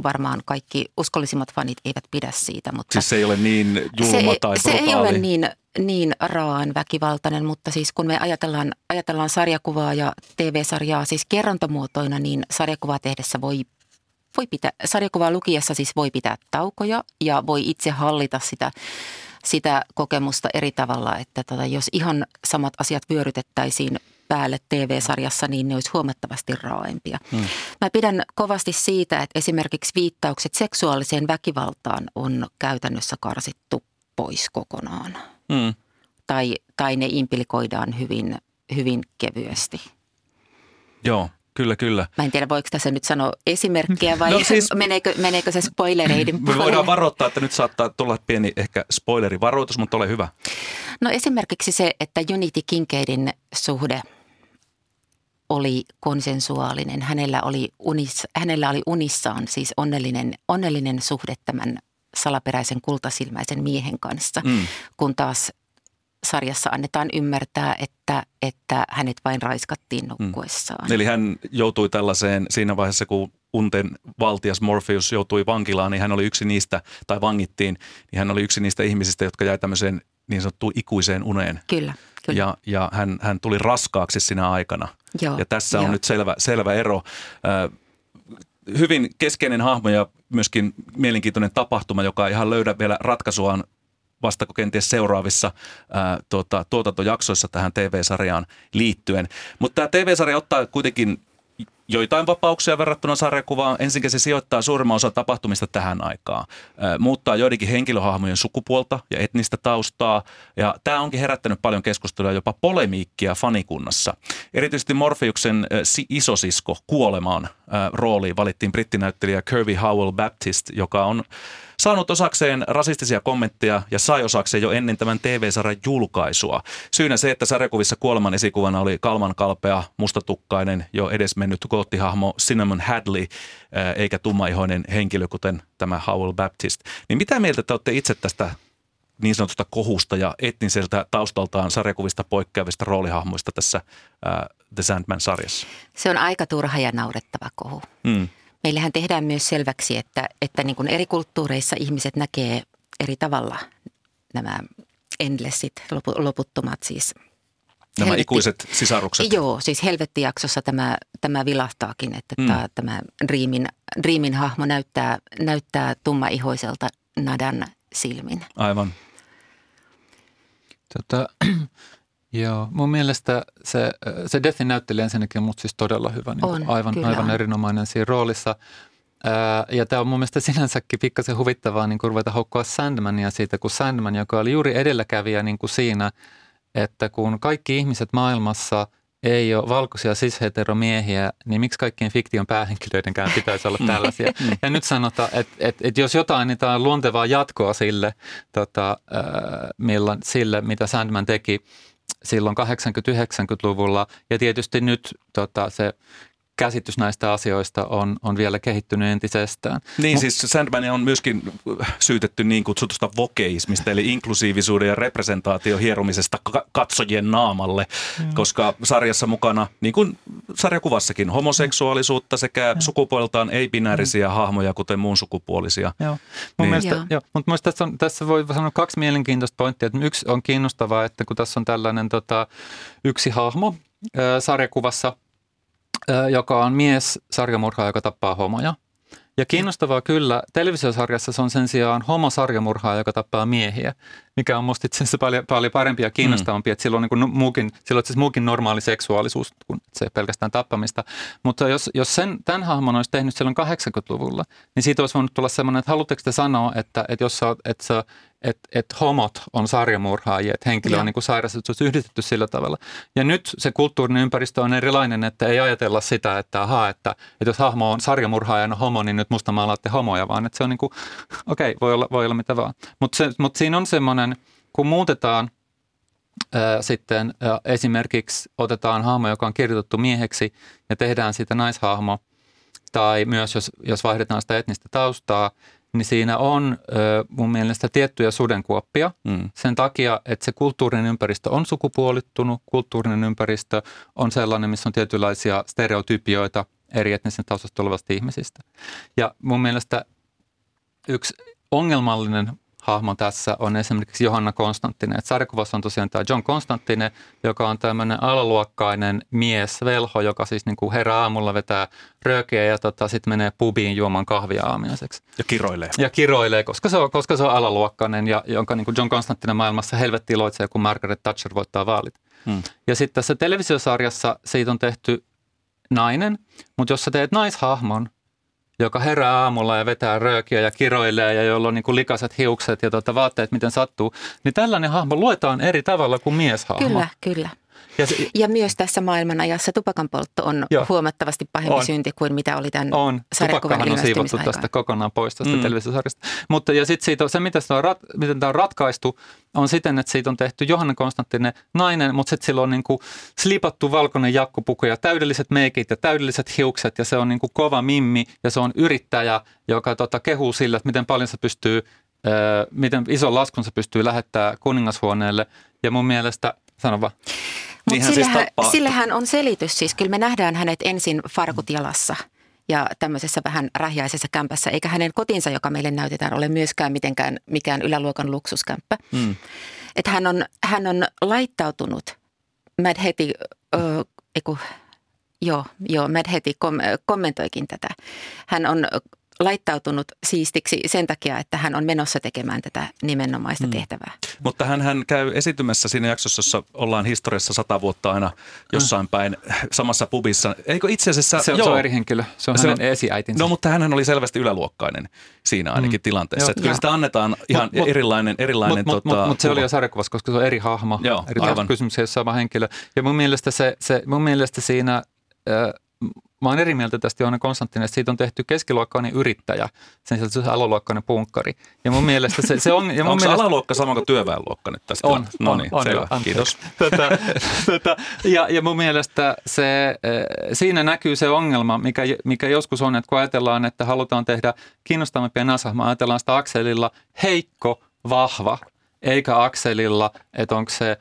varmaan kaikki uskollisimmat fanit eivät pidä siitä. Mutta Siis se ei ole niin julma se, tai se ei brutaali. ole niin, niin raan väkivaltainen, mutta siis kun me ajatellaan, ajatellaan sarjakuvaa ja TV-sarjaa siis kerrontamuotoina, niin sarjakuvaa tehdessä voi, voi pitää, sarjakuvaa lukiessa siis voi pitää taukoja ja voi itse hallita sitä, sitä kokemusta eri tavalla, että tota, jos ihan samat asiat vyörytettäisiin päälle TV-sarjassa, niin ne olisi huomattavasti raaempia. Hmm. Mä pidän kovasti siitä, että esimerkiksi viittaukset seksuaaliseen väkivaltaan on käytännössä karsittu pois kokonaan. Mm. Tai, tai ne implikoidaan hyvin, hyvin kevyesti. Joo, kyllä, kyllä. Mä en tiedä, voiko tässä nyt sanoa esimerkkiä vai (laughs) No siis- (laughs) meneekö, meneekö se spoilereiden Me puolelle? voidaan varoittaa, että nyt saattaa tulla pieni ehkä spoilerivaroitus, mutta ole hyvä. No esimerkiksi se, että Unity Kincaidin suhde oli konsensuaalinen. Hänellä oli, unis, hänellä oli unissaan siis onnellinen, onnellinen suhde tämän salaperäisen kultasilmäisen miehen kanssa, Mm. kun taas sarjassa annetaan ymmärtää, että, että hänet vain raiskattiin nukkuessaan. Eli hän joutui tällaiseen siinä vaiheessa, kun unten valtias Morpheus joutui vankilaan, niin hän oli yksi niistä, tai vangittiin, niin hän oli yksi niistä ihmisistä, jotka jäi tämmöiseen niin sanottuun ikuiseen uneen. Kyllä, kyllä. Ja, ja hän, hän tuli raskaaksi sinä aikana. Joo, ja tässä on nyt selvä, selvä ero. Äh, hyvin keskeinen hahmo ja myöskin mielenkiintoinen tapahtuma, joka ei ihan löydä vielä ratkaisuaan vasta kenties seuraavissa ää, tuota, tuotantojaksoissa tähän TV-sarjaan liittyen. Mutta tämä TV-sarja ottaa kuitenkin joitain vapauksia verrattuna sarjakuvaan. Ensinnäkin se sijoittaa suurimman osa tapahtumista tähän aikaan. Muuttaa joidenkin henkilöhahmojen sukupuolta ja etnistä taustaa. Ja tämä onkin herättänyt paljon keskustelua, jopa polemiikkia fanikunnassa. Erityisesti si- isosisko kuolemaan rooliin valittiin brittinäyttelijä Kirby Howell Baptist, joka on saanut osakseen rasistisia kommentteja ja sai osakseen jo ennen tämän TV-sarjan julkaisua. Syynä se, että sarjakuvissa kuoleman esikuvana oli kalman kalpea, mustatukkainen, jo edesmennyt goottihahmo Cinnamon Hadley, eikä tummaihoinen henkilö, kuten tämä Howell Baptist. Niin mitä mieltä te olette itse tästä niin sanotusta kohusta ja etniseltä taustaltaan sarjakuvista poikkeavista roolihahmoista tässä The Sandman-sarjassa? Se on aika turha ja naurettava kohu. Mm. Meillähän tehdään myös selväksi, että, että niin kuin eri kulttuureissa ihmiset näkee eri tavalla nämä endlessit, lopu- loputtomat siis. Nämä Helvetti- ikuiset sisarukset. Joo, siis Helvettijaksossa tämä, tämä vilahtaakin, että Mm. tämä, tämä Dreamin, Dreamin hahmo näyttää, näyttää tummaihoiselta nadan silmin. Aivan. Tota, (clears throat) joo, mun mielestä se, se Deathin näyttelijä ensinnäkin on mut siis todella hyvä, niin On, aivan, kyllä aivan erinomainen siinä roolissa. Ää, ja tämä on mun mielestä sinänsäkin pikkasen huvittavaa niin kuin ruveta hokkoa Sandmania siitä, kun Sandman, joka oli juuri edelläkävijä niin kuin siinä, että kun kaikki ihmiset maailmassa ei ole valkoisia cis-heteromiehiä, niin miksi kaikkien fiktion päähenkilöidenkään pitäisi olla (laughs) tällaisia? ja nyt sanotaan, että, että, että jos jotain, niin tämä on luontevaa jatkoa sille, tota, milloin, sille, mitä Sandman teki silloin 80-90-luvulla. Ja tietysti nyt tota, se käsitys näistä asioista on, on vielä kehittynyt entisestään. Niin Mu- siis Sandman on myöskin syytetty niin kutsutusta vokeismista, eli inklusiivisuuden ja representaation hieromisesta ka- katsojien naamalle, mm. koska sarjassa mukana, niin kuin sarjakuvassakin, homoseksuaalisuutta sekä sukupuoleltaan ei-binäärisiä hahmoja, kuten muun sukupuolisia. Joo. Mun Niin. mielestä, Joo. joo. Mutta mielestä tässä, on, tässä voi sanoa kaksi mielenkiintoista pointtia. Että yksi on kiinnostavaa, että kun tässä on tällainen tota, yksi hahmo sarjakuvassa, joka on mies sarjamurhaaja, joka tappaa homoja. Ja kiinnostavaa kyllä, televisiosarjassa se on sen sijaan homo-sarjamurhaaja, joka tappaa miehiä. Mikä on musta itse asiassa paljon, paljon parempi ja kiinnostavampi, mm. että sillä on, niin muukin, sillä on siis muukin normaali seksuaalisuus kuin se pelkästään tappamista. Mutta jos, jos sen, tämän hahmon olisi tehnyt silloin 80-luvulla, niin siitä olisi voinut tulla semmoinen, että haluatteko te sanoa, että, että jos sä, että sä että et homot on sarjamurhaajia, että henkilö ja. on niin kuin sairas, että se olisi yhdistetty sillä tavalla. Ja nyt se kulttuurinen ympäristö on erilainen, että ei ajatella sitä, että ahaa, että, että jos hahmo on sarjamurhaajana homo, niin nyt musta maalaatte homoja, vaan että se on niin kuin, (laughs) okei, okay, voi olla, voi olla mitä vaan. Mutta mut siinä on semmoinen, kun muutetaan ää, sitten ää, esimerkiksi otetaan hahmo, joka on kirjoitettu mieheksi ja tehdään siitä naishahmo, tai myös jos, jos vaihdetaan sitä etnistä taustaa, niin siinä on mun mielestä tiettyjä sudenkuoppia mm. sen takia, että se kulttuurinen ympäristö on sukupuolittunut, kulttuurinen ympäristö on sellainen, missä on tietynlaisia stereotypioita eri etnisen taustasta tulevasta ihmisistä. Ja mun mielestä yksi ongelmallinen hahmo tässä on esimerkiksi Johanna Konstanttinen. Et sarjakuvassa on tosiaan tämä John Konstanttinen, joka on tämmöinen alaluokkainen mies, velho, joka siis niin kuin herää aamulla vetää röökeä ja tota, sitten menee pubiin juomaan kahvia aamiaiseksi. Ja kiroilee. Ja kiroilee, koska se on, koska se on alaluokkainen ja jonka niin kuin John Konstanttinen maailmassa helvetti iloitsee, kun Margaret Thatcher voittaa vaalit. Hmm. Ja sitten tässä televisiosarjassa siitä on tehty nainen, mutta jos sä teet naishahmon, joka herää aamulla ja vetää röökiä ja kiroilee ja jolla on niin kuin likaset hiukset ja tuota, vaatteet miten sattuu, niin tällainen hahmo luetaan eri tavalla kuin mieshahmo. Kyllä, kyllä. Ja, se, ja myös tässä maailmanajassa tupakan poltto on jo, huomattavasti pahempi on, synti kuin mitä oli tämän On, tupakkahan on siivottu tästä kokonaan pois tästä mm. televisiosarjasta. Mutta ja sitten siitä, se, miten, on rat, miten tämä on ratkaistu, on siten, että siitä on tehty Johanna Konstanttinen nainen, mutta sitten sillä on niin kuin slipattu valkoinen jakkupuku ja täydelliset meikit ja täydelliset hiukset ja se on niin kuin kova mimmi ja se on yrittäjä, joka tota, kehuu sillä, että miten paljon se pystyy miten ison laskun se pystyy lähettämään kuningashuoneelle. Ja mun mielestä, sano vaan. Mutta siis sillehän, siis sillehän on selitys. Siis kyllä me nähdään hänet ensin farkut jalassa ja tämmöisessä vähän rähjäisessä kämpässä, eikä hänen kotinsa, joka meille näytetään, ole myöskään mitenkään mikään yläluokan luksuskämppä. Mm. Että hän on, hän on laittautunut, Mad heti, ö, eiku, joo, joo, Mad heti kom, kommentoikin tätä. Hän on laittautunut siistiksi sen takia, että hän on menossa tekemään tätä nimenomaista hmm. tehtävää. Mutta hän, hän käy esitymässä siinä jaksossa, jossa ollaan historiassa sata vuotta aina jossain päin samassa pubissa. Eikö itse asiassa... Se, joo, se on eri henkilö, se on se hänen on, esiäitinsä. No mutta hän oli selvästi yläluokkainen siinä ainakin hmm. tilanteessa. Että kyllä sitä annetaan ihan mut, erilainen... erilainen Mutta tota, mut, mut se oli jo sarjakuvassa, koska se on eri hahmo, joo, eri kysymys, jos sama henkilö. Ja mun mielestä, se, se, mun mielestä siinä... Äh, mä oon eri mieltä tästä Johanna Konstantin, että siitä on tehty keskiluokkainen yrittäjä, sen sieltä se alaluokkainen punkkari. Ja mun mielestä se, se on... Ja mun Onko mielestä, alaluokka sama kuin työväenluokka nyt tästä? On, no niin, on, selvä. On, Kiitos. Tätä, (laughs) tätä, ja, ja mun mielestä se, eh, siinä näkyy se ongelma, mikä, mikä joskus on, että kun ajatellaan, että halutaan tehdä kiinnostavampia nasahmaa, ajatellaan sitä akselilla heikko, vahva, eikä akselilla, että onko se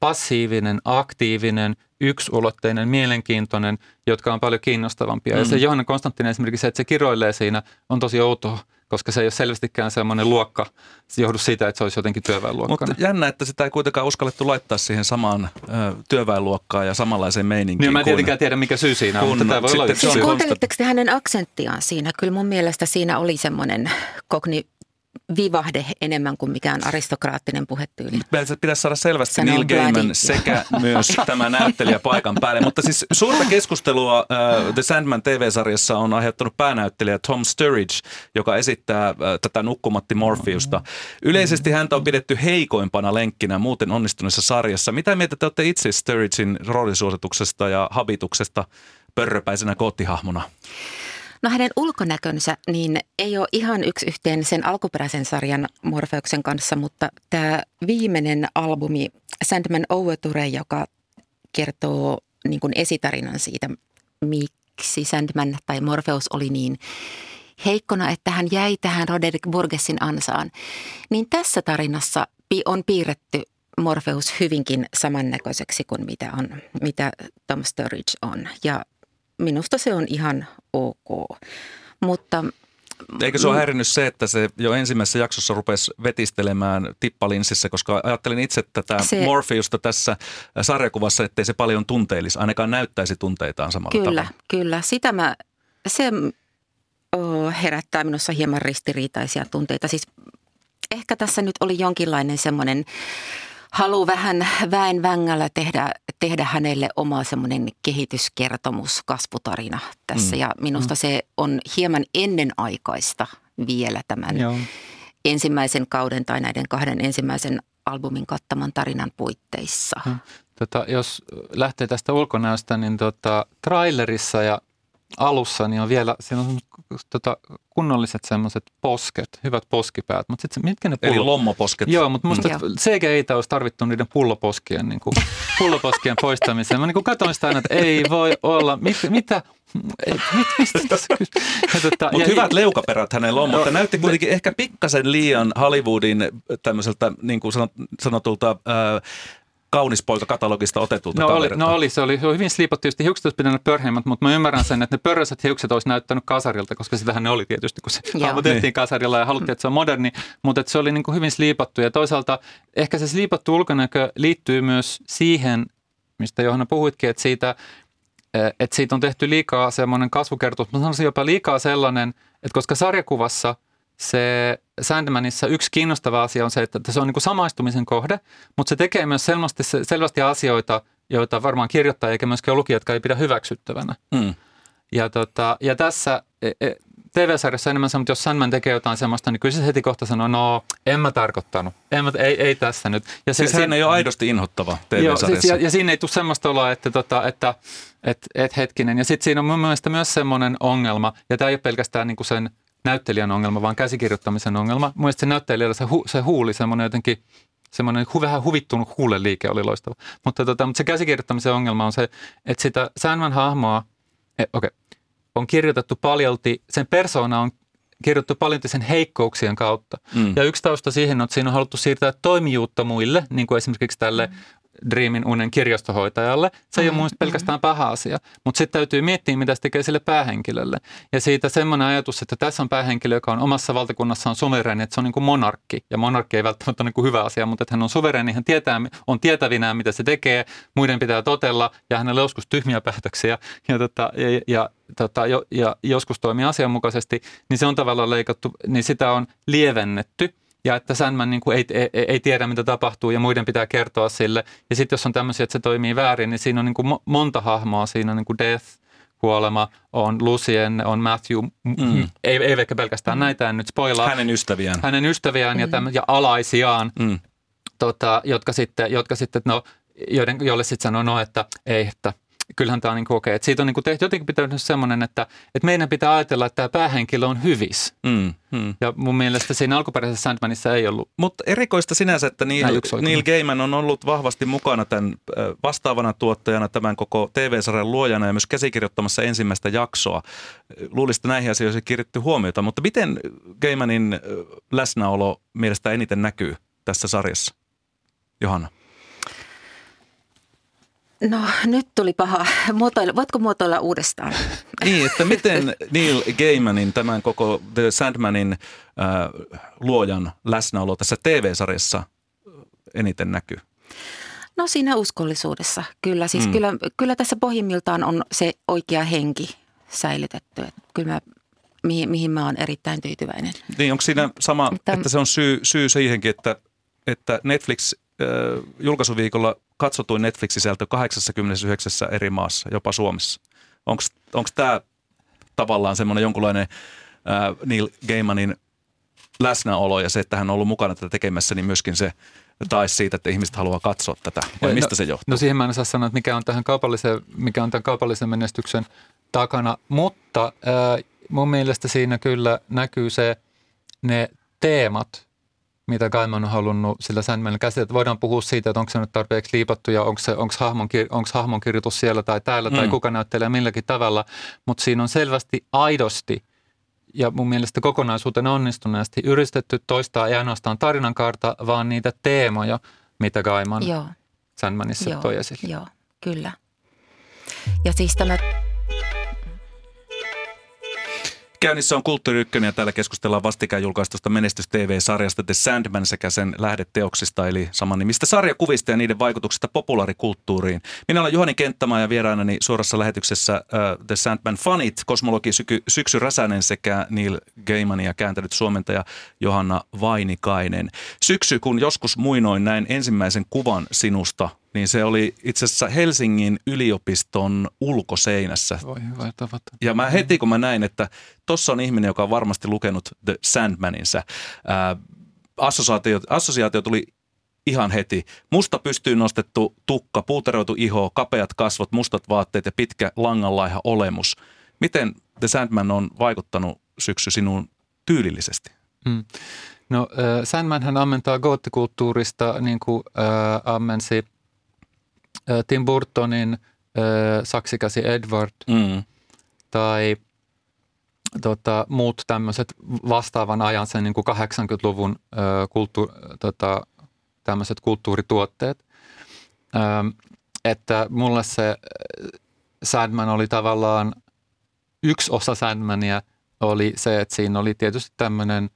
passiivinen, aktiivinen, yksulotteinen, mielenkiintoinen, jotka on paljon kiinnostavampia. Mm. Ja se mm. Johanna Konstantin esimerkiksi se, että se kiroilee siinä, on tosi outoa, koska se ei ole selvästikään semmoinen luokka. Se johdu siitä, että se olisi jotenkin työväenluokka. Mutta jännä, että sitä ei kuitenkaan uskallettu laittaa siihen samaan ö, työväenluokkaan ja samanlaiseen meininkiin. Niin, mä en tietenkään tiedä, mikä syy siinä on, mutta tämä voi olla yksi siis Kuuntelitteko te hänen aksenttiaan siinä? Kyllä mun mielestä siinä oli semmoinen kogni vivahde enemmän kuin mikään aristokraattinen puhetyyli. Pitäisi saada selvästi Sanon Neil Gaiman sekä (laughs) myös tämä näyttelijä paikan päälle. Mutta siis suurta keskustelua uh, The Sandman TV-sarjassa on aiheuttanut päänäyttelijä Tom Sturridge, joka esittää uh, tätä nukkumatti Morpheusta. Yleisesti häntä on pidetty heikoimpana lenkkinä muuten onnistuneessa sarjassa. Mitä mieltä te olette itse Sturridgein roolisuosituksesta ja habituksesta pörröpäisenä koottihahmona? No hänen ulkonäkönsä niin ei ole ihan yksi yhteen sen alkuperäisen sarjan Morfeuksen kanssa, mutta tämä viimeinen albumi Sandman Overture, joka kertoo niin kuin esitarinan siitä, miksi Sandman tai Morpheus oli niin heikkona, että hän jäi tähän Roderick Burgessin ansaan, niin tässä tarinassa on piirretty Morpheus hyvinkin samannäköiseksi kuin mitä, on, mitä Tom Sturridge on. Ja minusta se on ihan ok. Mutta Eikö se ole häirinnyt se, että se jo ensimmäisessä jaksossa rupesi vetistelemään tippalinssissä, koska ajattelin itse tätä se, Morpheusta tässä sarjakuvassa, ettei se paljon tunteellisi, ainakaan näyttäisi tunteitaan samalla kyllä, tavalla. Kyllä, sitä mä, se herättää minussa hieman ristiriitaisia tunteita. Siis ehkä tässä nyt oli jonkinlainen semmoinen halu vähän väen vängällä tehdä, tehdä hänelle oma semmoinen kehityskertomus, kasvutarina tässä. Mm. Ja minusta mm. se on hieman ennenaikaista vielä tämän Joo. ensimmäisen kauden tai näiden kahden ensimmäisen albumin kattaman tarinan puitteissa. Tota, jos lähtee tästä ulkonäöstä, niin tota, trailerissa ja alussa niin on vielä, siinä on tota, kunnolliset semmoiset posket, hyvät poskipäät. Mutta sitten mitkä ne pullo... Eli lommoposket. Joo, mutta musta mm. CGI olisi tarvittu niiden pulloposkien, niin kuin, (laughs) pulloposkien poistamiseen. Mä niin kuin katsoin sitä aina, että ei voi olla, mit, mitä, mit, mistä tässä tota, Mutta hyvät leukaperät hänellä on, mutta näytti kuitenkin ehkä pikkasen liian Hollywoodin tämmöiseltä niin kuin sanotulta äh, kaunis poika katalogista otetulta no oli, no oli, se oli, se oli hyvin sliipattu, tietysti hiukset olisi pitänyt pörheimmät, mutta mä ymmärrän sen, että ne pörröiset hiukset olisi näyttänyt kasarilta, koska sitähän ne oli tietysti, kun se (laughs) tehtiin niin. kasarilla ja haluttiin, että se on moderni, mutta että se oli niin kuin hyvin sliipattu ja toisaalta ehkä se sliipattu ulkonäkö liittyy myös siihen, mistä Johanna puhuitkin, että siitä, eh, että siitä on tehty liikaa semmoinen kasvukertomus, mä sanoisin jopa liikaa sellainen, että koska sarjakuvassa – se Sandmanissa yksi kiinnostava asia on se, että se on niin kuin samaistumisen kohde, mutta se tekee myös selvästi, selvästi asioita, joita varmaan kirjoittaa eikä myöskään lukijat ei pidä hyväksyttävänä. Mm. Ja, tota, ja tässä e, e, TV-sarjassa enemmän se, mutta jos Sandman tekee jotain semmoista, niin kyllä se heti kohta sanoo, no en mä tarkoittanut, en mä, ei, ei tässä nyt. Ja se, siis hän ei ole aidosti inhottava TV-sarjassa. Joo, siis, ja, ja siinä ei tule semmoista oloa, että, tota, että et, et hetkinen. Ja sitten siinä on mun mielestä myös semmoinen ongelma, ja tämä ei ole pelkästään niin kuin sen näyttelijän ongelma, vaan käsikirjoittamisen ongelma. Mielestäni se näyttelijällä se, hu, se huuli, semmoinen jotenkin semmoinen hu, vähän huvittunut huuleliike oli loistava. Mutta, tota, mutta se käsikirjoittamisen ongelma on se, että sitä Sandman hahmoa, eh, okei, okay, on kirjoitettu paljolti, sen persona on kirjoitettu paljolti sen heikkouksien kautta. Mm. Ja yksi tausta siihen on, että siinä on haluttu siirtää toimijuutta muille, niin kuin esimerkiksi tälle mm. Dreamin unen kirjastohoitajalle. Se ei ole mun pelkästään paha asia, mutta sitten täytyy miettiä, mitä se tekee sille päähenkilölle. Ja siitä semmoinen ajatus, että tässä on päähenkilö, joka on omassa valtakunnassaan suvereeni, että se on niin kuin monarkki. Ja monarkki ei välttämättä ole niin kuin hyvä asia, mutta että hän on suvereeni, hän tietää, on tietävinään, mitä se tekee, muiden pitää totella ja hänellä on joskus tyhmiä päätöksiä ja, tota, ja, ja tota, jo, ja joskus toimii asianmukaisesti, niin se on tavallaan leikattu, niin sitä on lievennetty – ja että Sandman niin kuin ei, ei, ei tiedä, mitä tapahtuu ja muiden pitää kertoa sille. Ja sitten jos on tämmöisiä, että se toimii väärin, niin siinä on niin kuin monta hahmoa. Siinä on niin kuin Death, kuolema, on Lucien, on Matthew, mm. ei, ei ehkä pelkästään mm. näitä, en nyt spoilaa. Hänen ystäviään. Hänen ystäviään mm. ja, tämmö, ja alaisiaan, mm. tota, jotka sitten, jotka sitten no, joiden, joille sitten sanoo, no, että ei, että – kyllähän tämä on niin okei. Okay. siitä on niin tehty jotenkin pitänyt semmoinen, että, että meidän pitää ajatella, että tämä päähenkilö on hyvis. Mm, mm. Ja mun mielestä siinä alkuperäisessä Sandmanissa ei ollut. Mutta erikoista sinänsä, että Neil, Neil Gaiman on ollut vahvasti mukana tämän vastaavana tuottajana, tämän koko TV-sarjan luojana ja myös käsikirjoittamassa ensimmäistä jaksoa. Luulisin, että näihin asioihin kiinnitetty huomiota, mutta miten Gaimanin läsnäolo mielestä eniten näkyy tässä sarjassa? Johanna. No nyt tuli paha. Muotoilla, voitko muotoilla uudestaan? (laughs) niin, että miten Neil Gaimanin, tämän koko The Sandmanin äh, luojan läsnäolo tässä TV-sarjassa eniten näkyy? No siinä uskollisuudessa, kyllä. Siis mm. kyllä, kyllä tässä pohjimmiltaan on se oikea henki säilytetty. Että kyllä mä, mihin, mihin mä oon erittäin tyytyväinen. Niin, onko siinä sama, että, että se on syy, syy siihenkin, että, että Netflix julkaisuviikolla katsotuin Netflix-sisältö 89 eri maassa, jopa Suomessa. Onko tämä tavallaan semmoinen jonkunlainen äh, Neil Gaimanin läsnäolo ja se, että hän on ollut mukana tätä tekemässä, niin myöskin se tai siitä, että ihmiset haluaa katsoa tätä, vai mistä no, se johtuu? No siihen mä en saa sanoa, että mikä on, tähän kaupallisen, mikä on tämän kaupallisen menestyksen takana, mutta äh, mun mielestä siinä kyllä näkyy se, ne teemat, mitä Gaiman on halunnut sillä Sandmanilla käsitellä. Voidaan puhua siitä, että onko se nyt tarpeeksi liipattu ja onko, se, onko, hahmon, onko hahmon kirjoitus siellä tai täällä mm. tai kuka näyttelee milläkin tavalla. Mutta siinä on selvästi aidosti ja mun mielestä kokonaisuuteen onnistuneesti yritetty toistaa ei ainoastaan tarinan kaarta, vaan niitä teemoja, mitä Gaiman Joo. Sandmanissa Joo. toi esille. Joo, kyllä. Ja siis tämä Käynnissä on Kulttuuri Ykkönen ja täällä keskustellaan vastikään julkaistusta Menestys TV-sarjasta The Sandman sekä sen lähdeteoksista eli saman nimistä sarjakuvista ja niiden vaikutuksista populaarikulttuuriin. Minä olen Juhani Kenttämaa ja vieraanani suorassa lähetyksessä uh, The Sandman fanit, kosmologi Syky, Syksy Räsänen sekä Neil Gaiman ja kääntänyt suomentaja Johanna Vainikainen. Syksy, kun joskus muinoin näin ensimmäisen kuvan sinusta niin se oli itse asiassa Helsingin yliopiston ulkoseinässä. Voi hyvä tavata. Ja mä heti kun mä näin, että tossa on ihminen, joka on varmasti lukenut The Sandmaninsa, ää, assosiaatio, assosiaatio tuli ihan heti. Musta pystyy nostettu tukka, puuteroitu iho, kapeat kasvot, mustat vaatteet ja pitkä langanlaiha olemus. Miten The Sandman on vaikuttanut syksy sinuun tyylillisesti? Hmm. No äh, Sandman hän ammentaa goottikulttuurista, niin kuin äh, ammensi – Tim Burtonin Saksikäsi Edward mm. tai tota, muut tämmöiset vastaavan ajan sen niin kuin 80-luvun kulttu, tota, tämmöiset kulttuurituotteet. Ö, että mulle se Sandman oli tavallaan, yksi osa Sandmania oli se, että siinä oli tietysti tämmöinen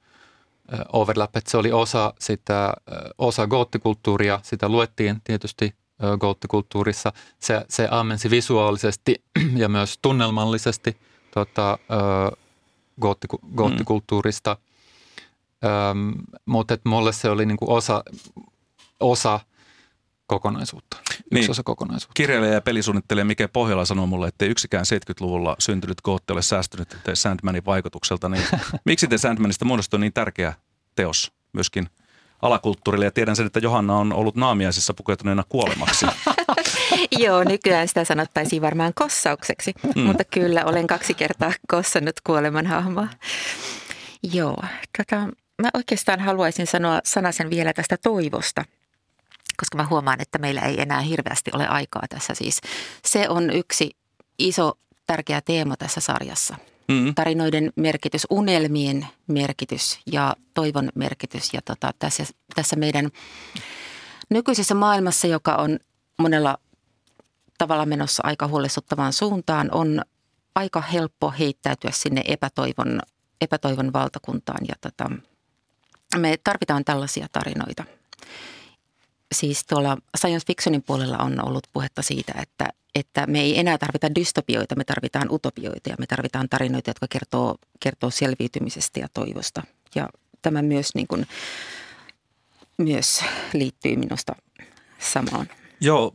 overlap, että se oli osa sitä, osa goottikulttuuria, sitä luettiin tietysti goottikulttuurissa. Se, se ammensi visuaalisesti (clears throat) ja myös tunnelmallisesti tota, goottiku, goottikulttuurista. Mm. mutta mulle se oli niinku osa, osa kokonaisuutta. Yksi niin. osa kokonaisuutta. Kirjailija ja pelisuunnittelija Mike Pohjola sanoi mulle, että yksikään 70-luvulla syntynyt gootti ole säästynyt Sandmanin vaikutukselta. Niin (laughs) miksi te Sandmanista muodostui niin tärkeä teos myöskin – alakulttuurille ja tiedän sen, että Johanna on ollut naamiaisissa pukeutuneena kuolemaksi. (laughs) Joo, nykyään sitä sanottaisiin varmaan kossaukseksi, mm. mutta kyllä olen kaksi kertaa kossannut kuoleman hahmoa. Joo, tota, mä oikeastaan haluaisin sanoa sanasen vielä tästä toivosta, koska mä huomaan, että meillä ei enää hirveästi ole aikaa tässä siis. Se on yksi iso tärkeä teema tässä sarjassa – mm. tarinoiden merkitys, unelmien merkitys ja toivon merkitys. Ja tota, tässä, tässä meidän nykyisessä maailmassa, joka on monella tavalla menossa aika huolestuttavaan suuntaan, on aika helppo heittäytyä sinne epätoivon, epätoivon valtakuntaan. Ja tota, me tarvitaan tällaisia tarinoita. Siis tuolla science fictionin puolella on ollut puhetta siitä, että että me ei enää tarvita dystopioita, me tarvitaan utopioita ja me tarvitaan tarinoita, jotka kertoo, kertoo selviytymisestä ja toivosta. Ja tämä myös, niin kuin, myös liittyy minusta samaan. Joo,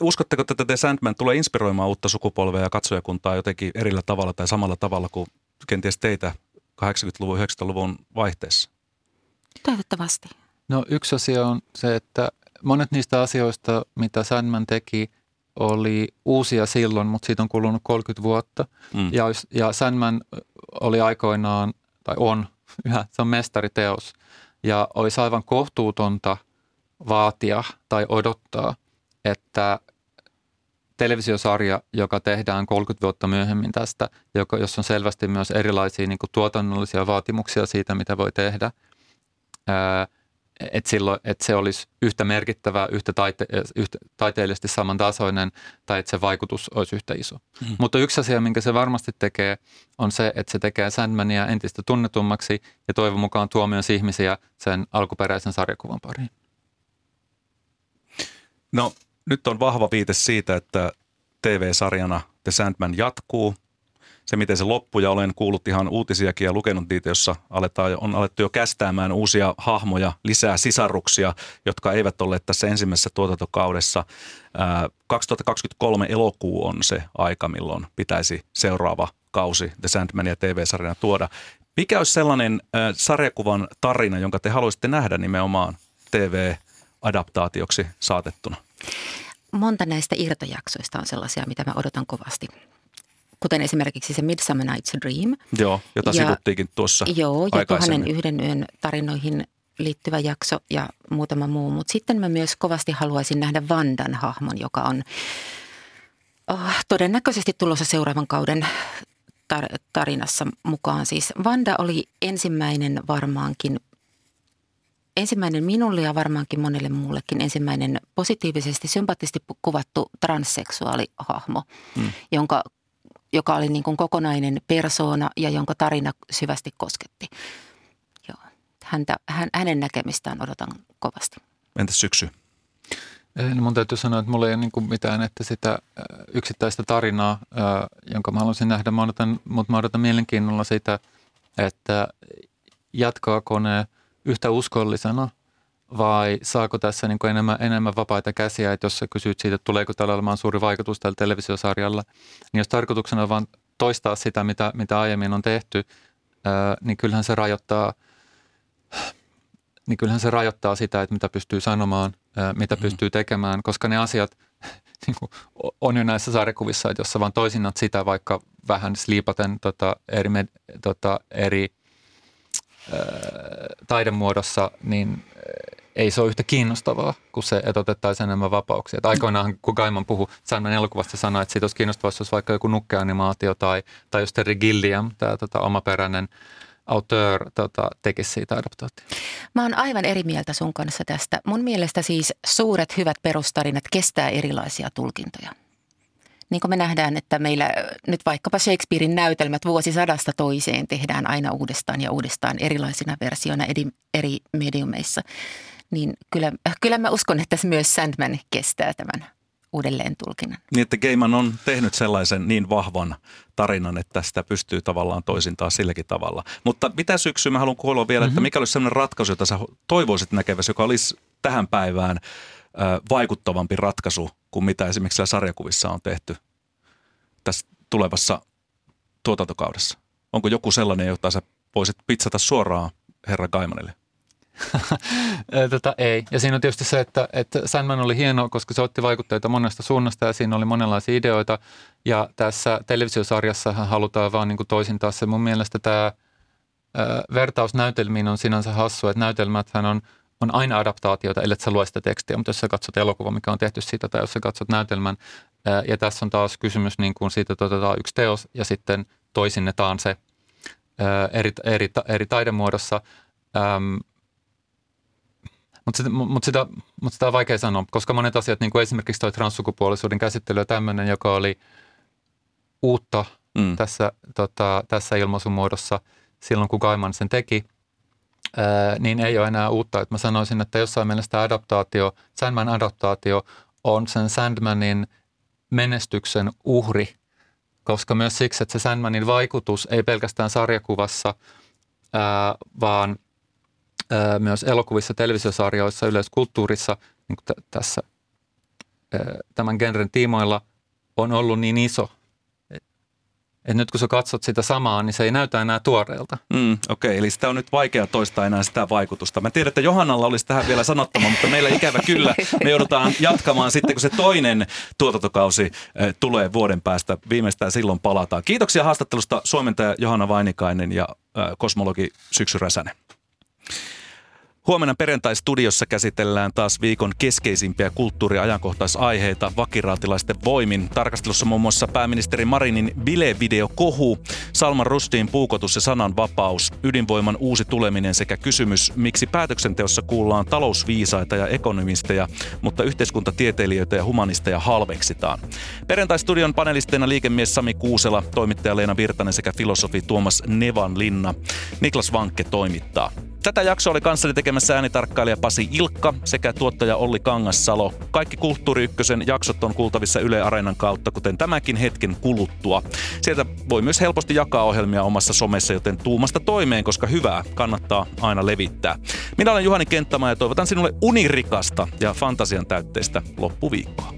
uskotteko, että The Sandman tulee inspiroimaan uutta sukupolvea ja katsojakuntaa jotenkin erillä tavalla tai samalla tavalla kuin kenties teitä 80-luvun 90-luvun vaihteessa? Toivottavasti. No yksi asia on se, että monet niistä asioista, mitä Sandman teki – oli uusia silloin, mutta siitä on kulunut 30 vuotta. Mm. Ja, ja Sandman oli aikoinaan, tai on (laughs) yhä, se on mestariteos. Ja olisi aivan kohtuutonta vaatia tai odottaa, että televisiosarja, joka tehdään 30 vuotta myöhemmin tästä, joka, jossa on selvästi myös erilaisia niin tuotannollisia vaatimuksia siitä, mitä voi tehdä, ää, että, silloin, että se olisi yhtä merkittävä, yhtä, taite, yhtä taiteellisesti samantasoinen tai että se vaikutus olisi yhtä iso. Mm. Mutta yksi asia, minkä se varmasti tekee, on se, että se tekee Sandmania entistä tunnetummaksi ja toivon mukaan tuo myös ihmisiä sen alkuperäisen sarjakuvan pariin. No nyt on vahva viite siitä, että TV-sarjana The Sandman jatkuu se, miten se loppui, ja olen kuullut ihan uutisiakin ja lukenut niitä, jossa aletaan, on alettu jo kästäämään uusia hahmoja, lisää sisaruksia, jotka eivät olleet tässä ensimmäisessä tuotantokaudessa. 2023 elokuu on se aika, milloin pitäisi seuraava kausi The Sandmania TV-sarjana tuoda. Mikä olisi sellainen sarjakuvan tarina, jonka te haluaisitte nähdä nimenomaan TV-adaptaatioksi saatettuna? Monta näistä irtojaksoista on sellaisia, mitä mä odotan kovasti kuten esimerkiksi se Midsummer Night's Dream. Joo, jota ja, sivuttiinkin tuossa Joo, ja tuhannen yhden yön tarinoihin liittyvä jakso ja muutama muu. Mutta sitten mä myös kovasti haluaisin nähdä Vandan hahmon, joka on oh, todennäköisesti tulossa seuraavan kauden tar- tarinassa mukaan. Siis Vanda oli ensimmäinen varmaankin ensimmäinen minulle ja varmaankin monelle muullekin ensimmäinen positiivisesti, sympaattisesti kuvattu transseksuaalihahmo, hmm. jonka joka oli niin kuin kokonainen persoona ja jonka tarina syvästi kosketti. Joo. Häntä, hän, hänen näkemistään odotan kovasti. Entäs syksy? No mun täytyy sanoa, että mulla ei ole niin kuin mitään, että sitä yksittäistä tarinaa, jonka mä haluaisin nähdä, mä odotan, mutta mä odotan mielenkiinnolla sitä, että jatkaako ne yhtä uskollisena vai saako tässä niin kuin enemmän, enemmän vapaita käsiä, että jos sä kysyt siitä, että tuleeko tällä olemaan suuri vaikutus tällä televisiosarjalla, niin jos tarkoituksena on vain toistaa sitä, mitä, mitä aiemmin on tehty, niin kyllähän se rajoittaa, niin kyllähän se rajoittaa sitä, että mitä pystyy sanomaan, mitä mm. pystyy tekemään, koska ne asiat (laughs) niin kuin on jo näissä sarjakuvissa, että jos sä vaan toisinnat sitä vaikka vähän sliipaten tota, eri, tota, eri ää, taidemuodossa, niin ei se ole yhtä kiinnostavaa, kun se, että otettaisiin enemmän vapauksia. Et aikoinaan, kun Gaiman puhui Sandman elokuvasta, sanoi, että siitä olisi kiinnostavaa, jos olisi vaikka joku nukkeanimaatio tai, tai jos Terry Gilliam, tämä tota, omaperäinen auteur tota, tekisi siitä adaptaatio. Mä oon aivan eri mieltä sun kanssa tästä. Mun mielestä siis suuret hyvät perustarinat kestää erilaisia tulkintoja. Niin kuin me nähdään, että meillä nyt vaikkapa Shakespearein näytelmät vuosisadasta toiseen tehdään aina uudestaan ja uudestaan erilaisina versioina eri, eri mediumeissa. Niin kyllä, kyllä mä uskon, että myös Sandman kestää tämän uudelleen tulkinnan. Niin, että Gaiman on tehnyt sellaisen niin vahvan tarinan, että sitä pystyy tavallaan toisintaa silläkin tavalla. Mutta mitä syksyä mä haluan kuulla vielä, mm-hmm. että mhm. mikä olisi sellainen ratkaisu, jota sä toivoisit näkeväsi, joka olisi tähän päivään vaikuttavampi ratkaisu kuin mitä esimerkiksi sarjakuvissa on tehty tässä tulevassa tuotantokaudessa? Onko joku sellainen, jota sä voisit pitsata suoraan herra Gaimanille? Tota, ei. Ja siinä on tietysti se, että, että Sandman oli hieno, koska se otti vaikutteita monesta suunnasta ja siinä oli monenlaisia ideoita. Ja tässä televisiosarjassa halutaan vaan niin kuin toisintaa se. Mun mielestä tämä vertaus näytelmiin on sinänsä hassu, että näytelmäthän on, on aina adaptaatioita, ellei sä lue sitä tekstiä, mutta jos sä katsot elokuva, mikä on tehty siitä, tai jos sä katsot näytelmän, ja tässä on taas kysymys niin kuin siitä, että otetaan yksi teos ja sitten toisinnetaan se eri, eri, eri taidemuodossa. Mutta sitä, mut sitä, mut sitä on vaikea sanoa, koska monet asiat, niin kuin esimerkiksi tuo transsukupuolisuuden käsittely ja tämmöinen, joka oli uutta mm. tässä, tota, tässä ilmaisumuodossa silloin, kun Gaiman sen teki, ää, niin ei ole enää uutta. Et mä sanoisin, että jossain mielessä adaptaatio, Sandman adaptaatio on sen Sandmanin menestyksen uhri, koska myös siksi, että se Sandmanin vaikutus ei pelkästään sarjakuvassa, ää, vaan myös elokuvissa, televisiosarjoissa, yleiskulttuurissa niin t- tässä tämän genren tiimoilla on ollut niin iso, että nyt kun sä katsot sitä samaa, niin se ei näytä enää tuoreelta. Mm, Okei, okay, eli sitä on nyt vaikea toistaa enää sitä vaikutusta. Mä tiedän, että Johannalla olisi tähän vielä sanottama, mutta meillä ikävä kyllä me joudutaan jatkamaan sitten, kun se toinen tuotantokausi tulee vuoden päästä. Viimeistään silloin palataan. Kiitoksia haastattelusta suomentaja Johanna Vainikainen ja kosmologi Syksy Räsänen. Huomenna perjantai-studiossa käsitellään taas viikon keskeisimpiä kulttuuriajankohtaisaiheita vakiraatilaisten voimin. Tarkastelussa muun muassa pääministeri Marinin bilevideo kohu, Salman Rustiin puukotus ja sananvapaus, ydinvoiman uusi tuleminen sekä kysymys, miksi päätöksenteossa kuullaan talousviisaita ja ekonomisteja, mutta yhteiskuntatieteilijöitä ja humanisteja halveksitaan. Perjantai-studion panelisteina liikemies Sami Kuusela, toimittaja Leena Virtanen sekä filosofi Tuomas Nevanlinna. Niklas Vankke toimittaa. Tätä jaksoa oli kanssani tekemässä äänitarkkailija Pasi Ilkka sekä tuottaja Olli Kangassalo. Kaikki Kulttuuri Ykkösen jaksot on kuultavissa Yle Areenan kautta, kuten tämäkin hetken kuluttua. Sieltä voi myös helposti jakaa ohjelmia omassa somessa, joten tuumasta toimeen, koska hyvää kannattaa aina levittää. Minä olen Juhani Kenttämä ja toivotan sinulle unirikasta ja fantasian täytteistä loppuviikkoa.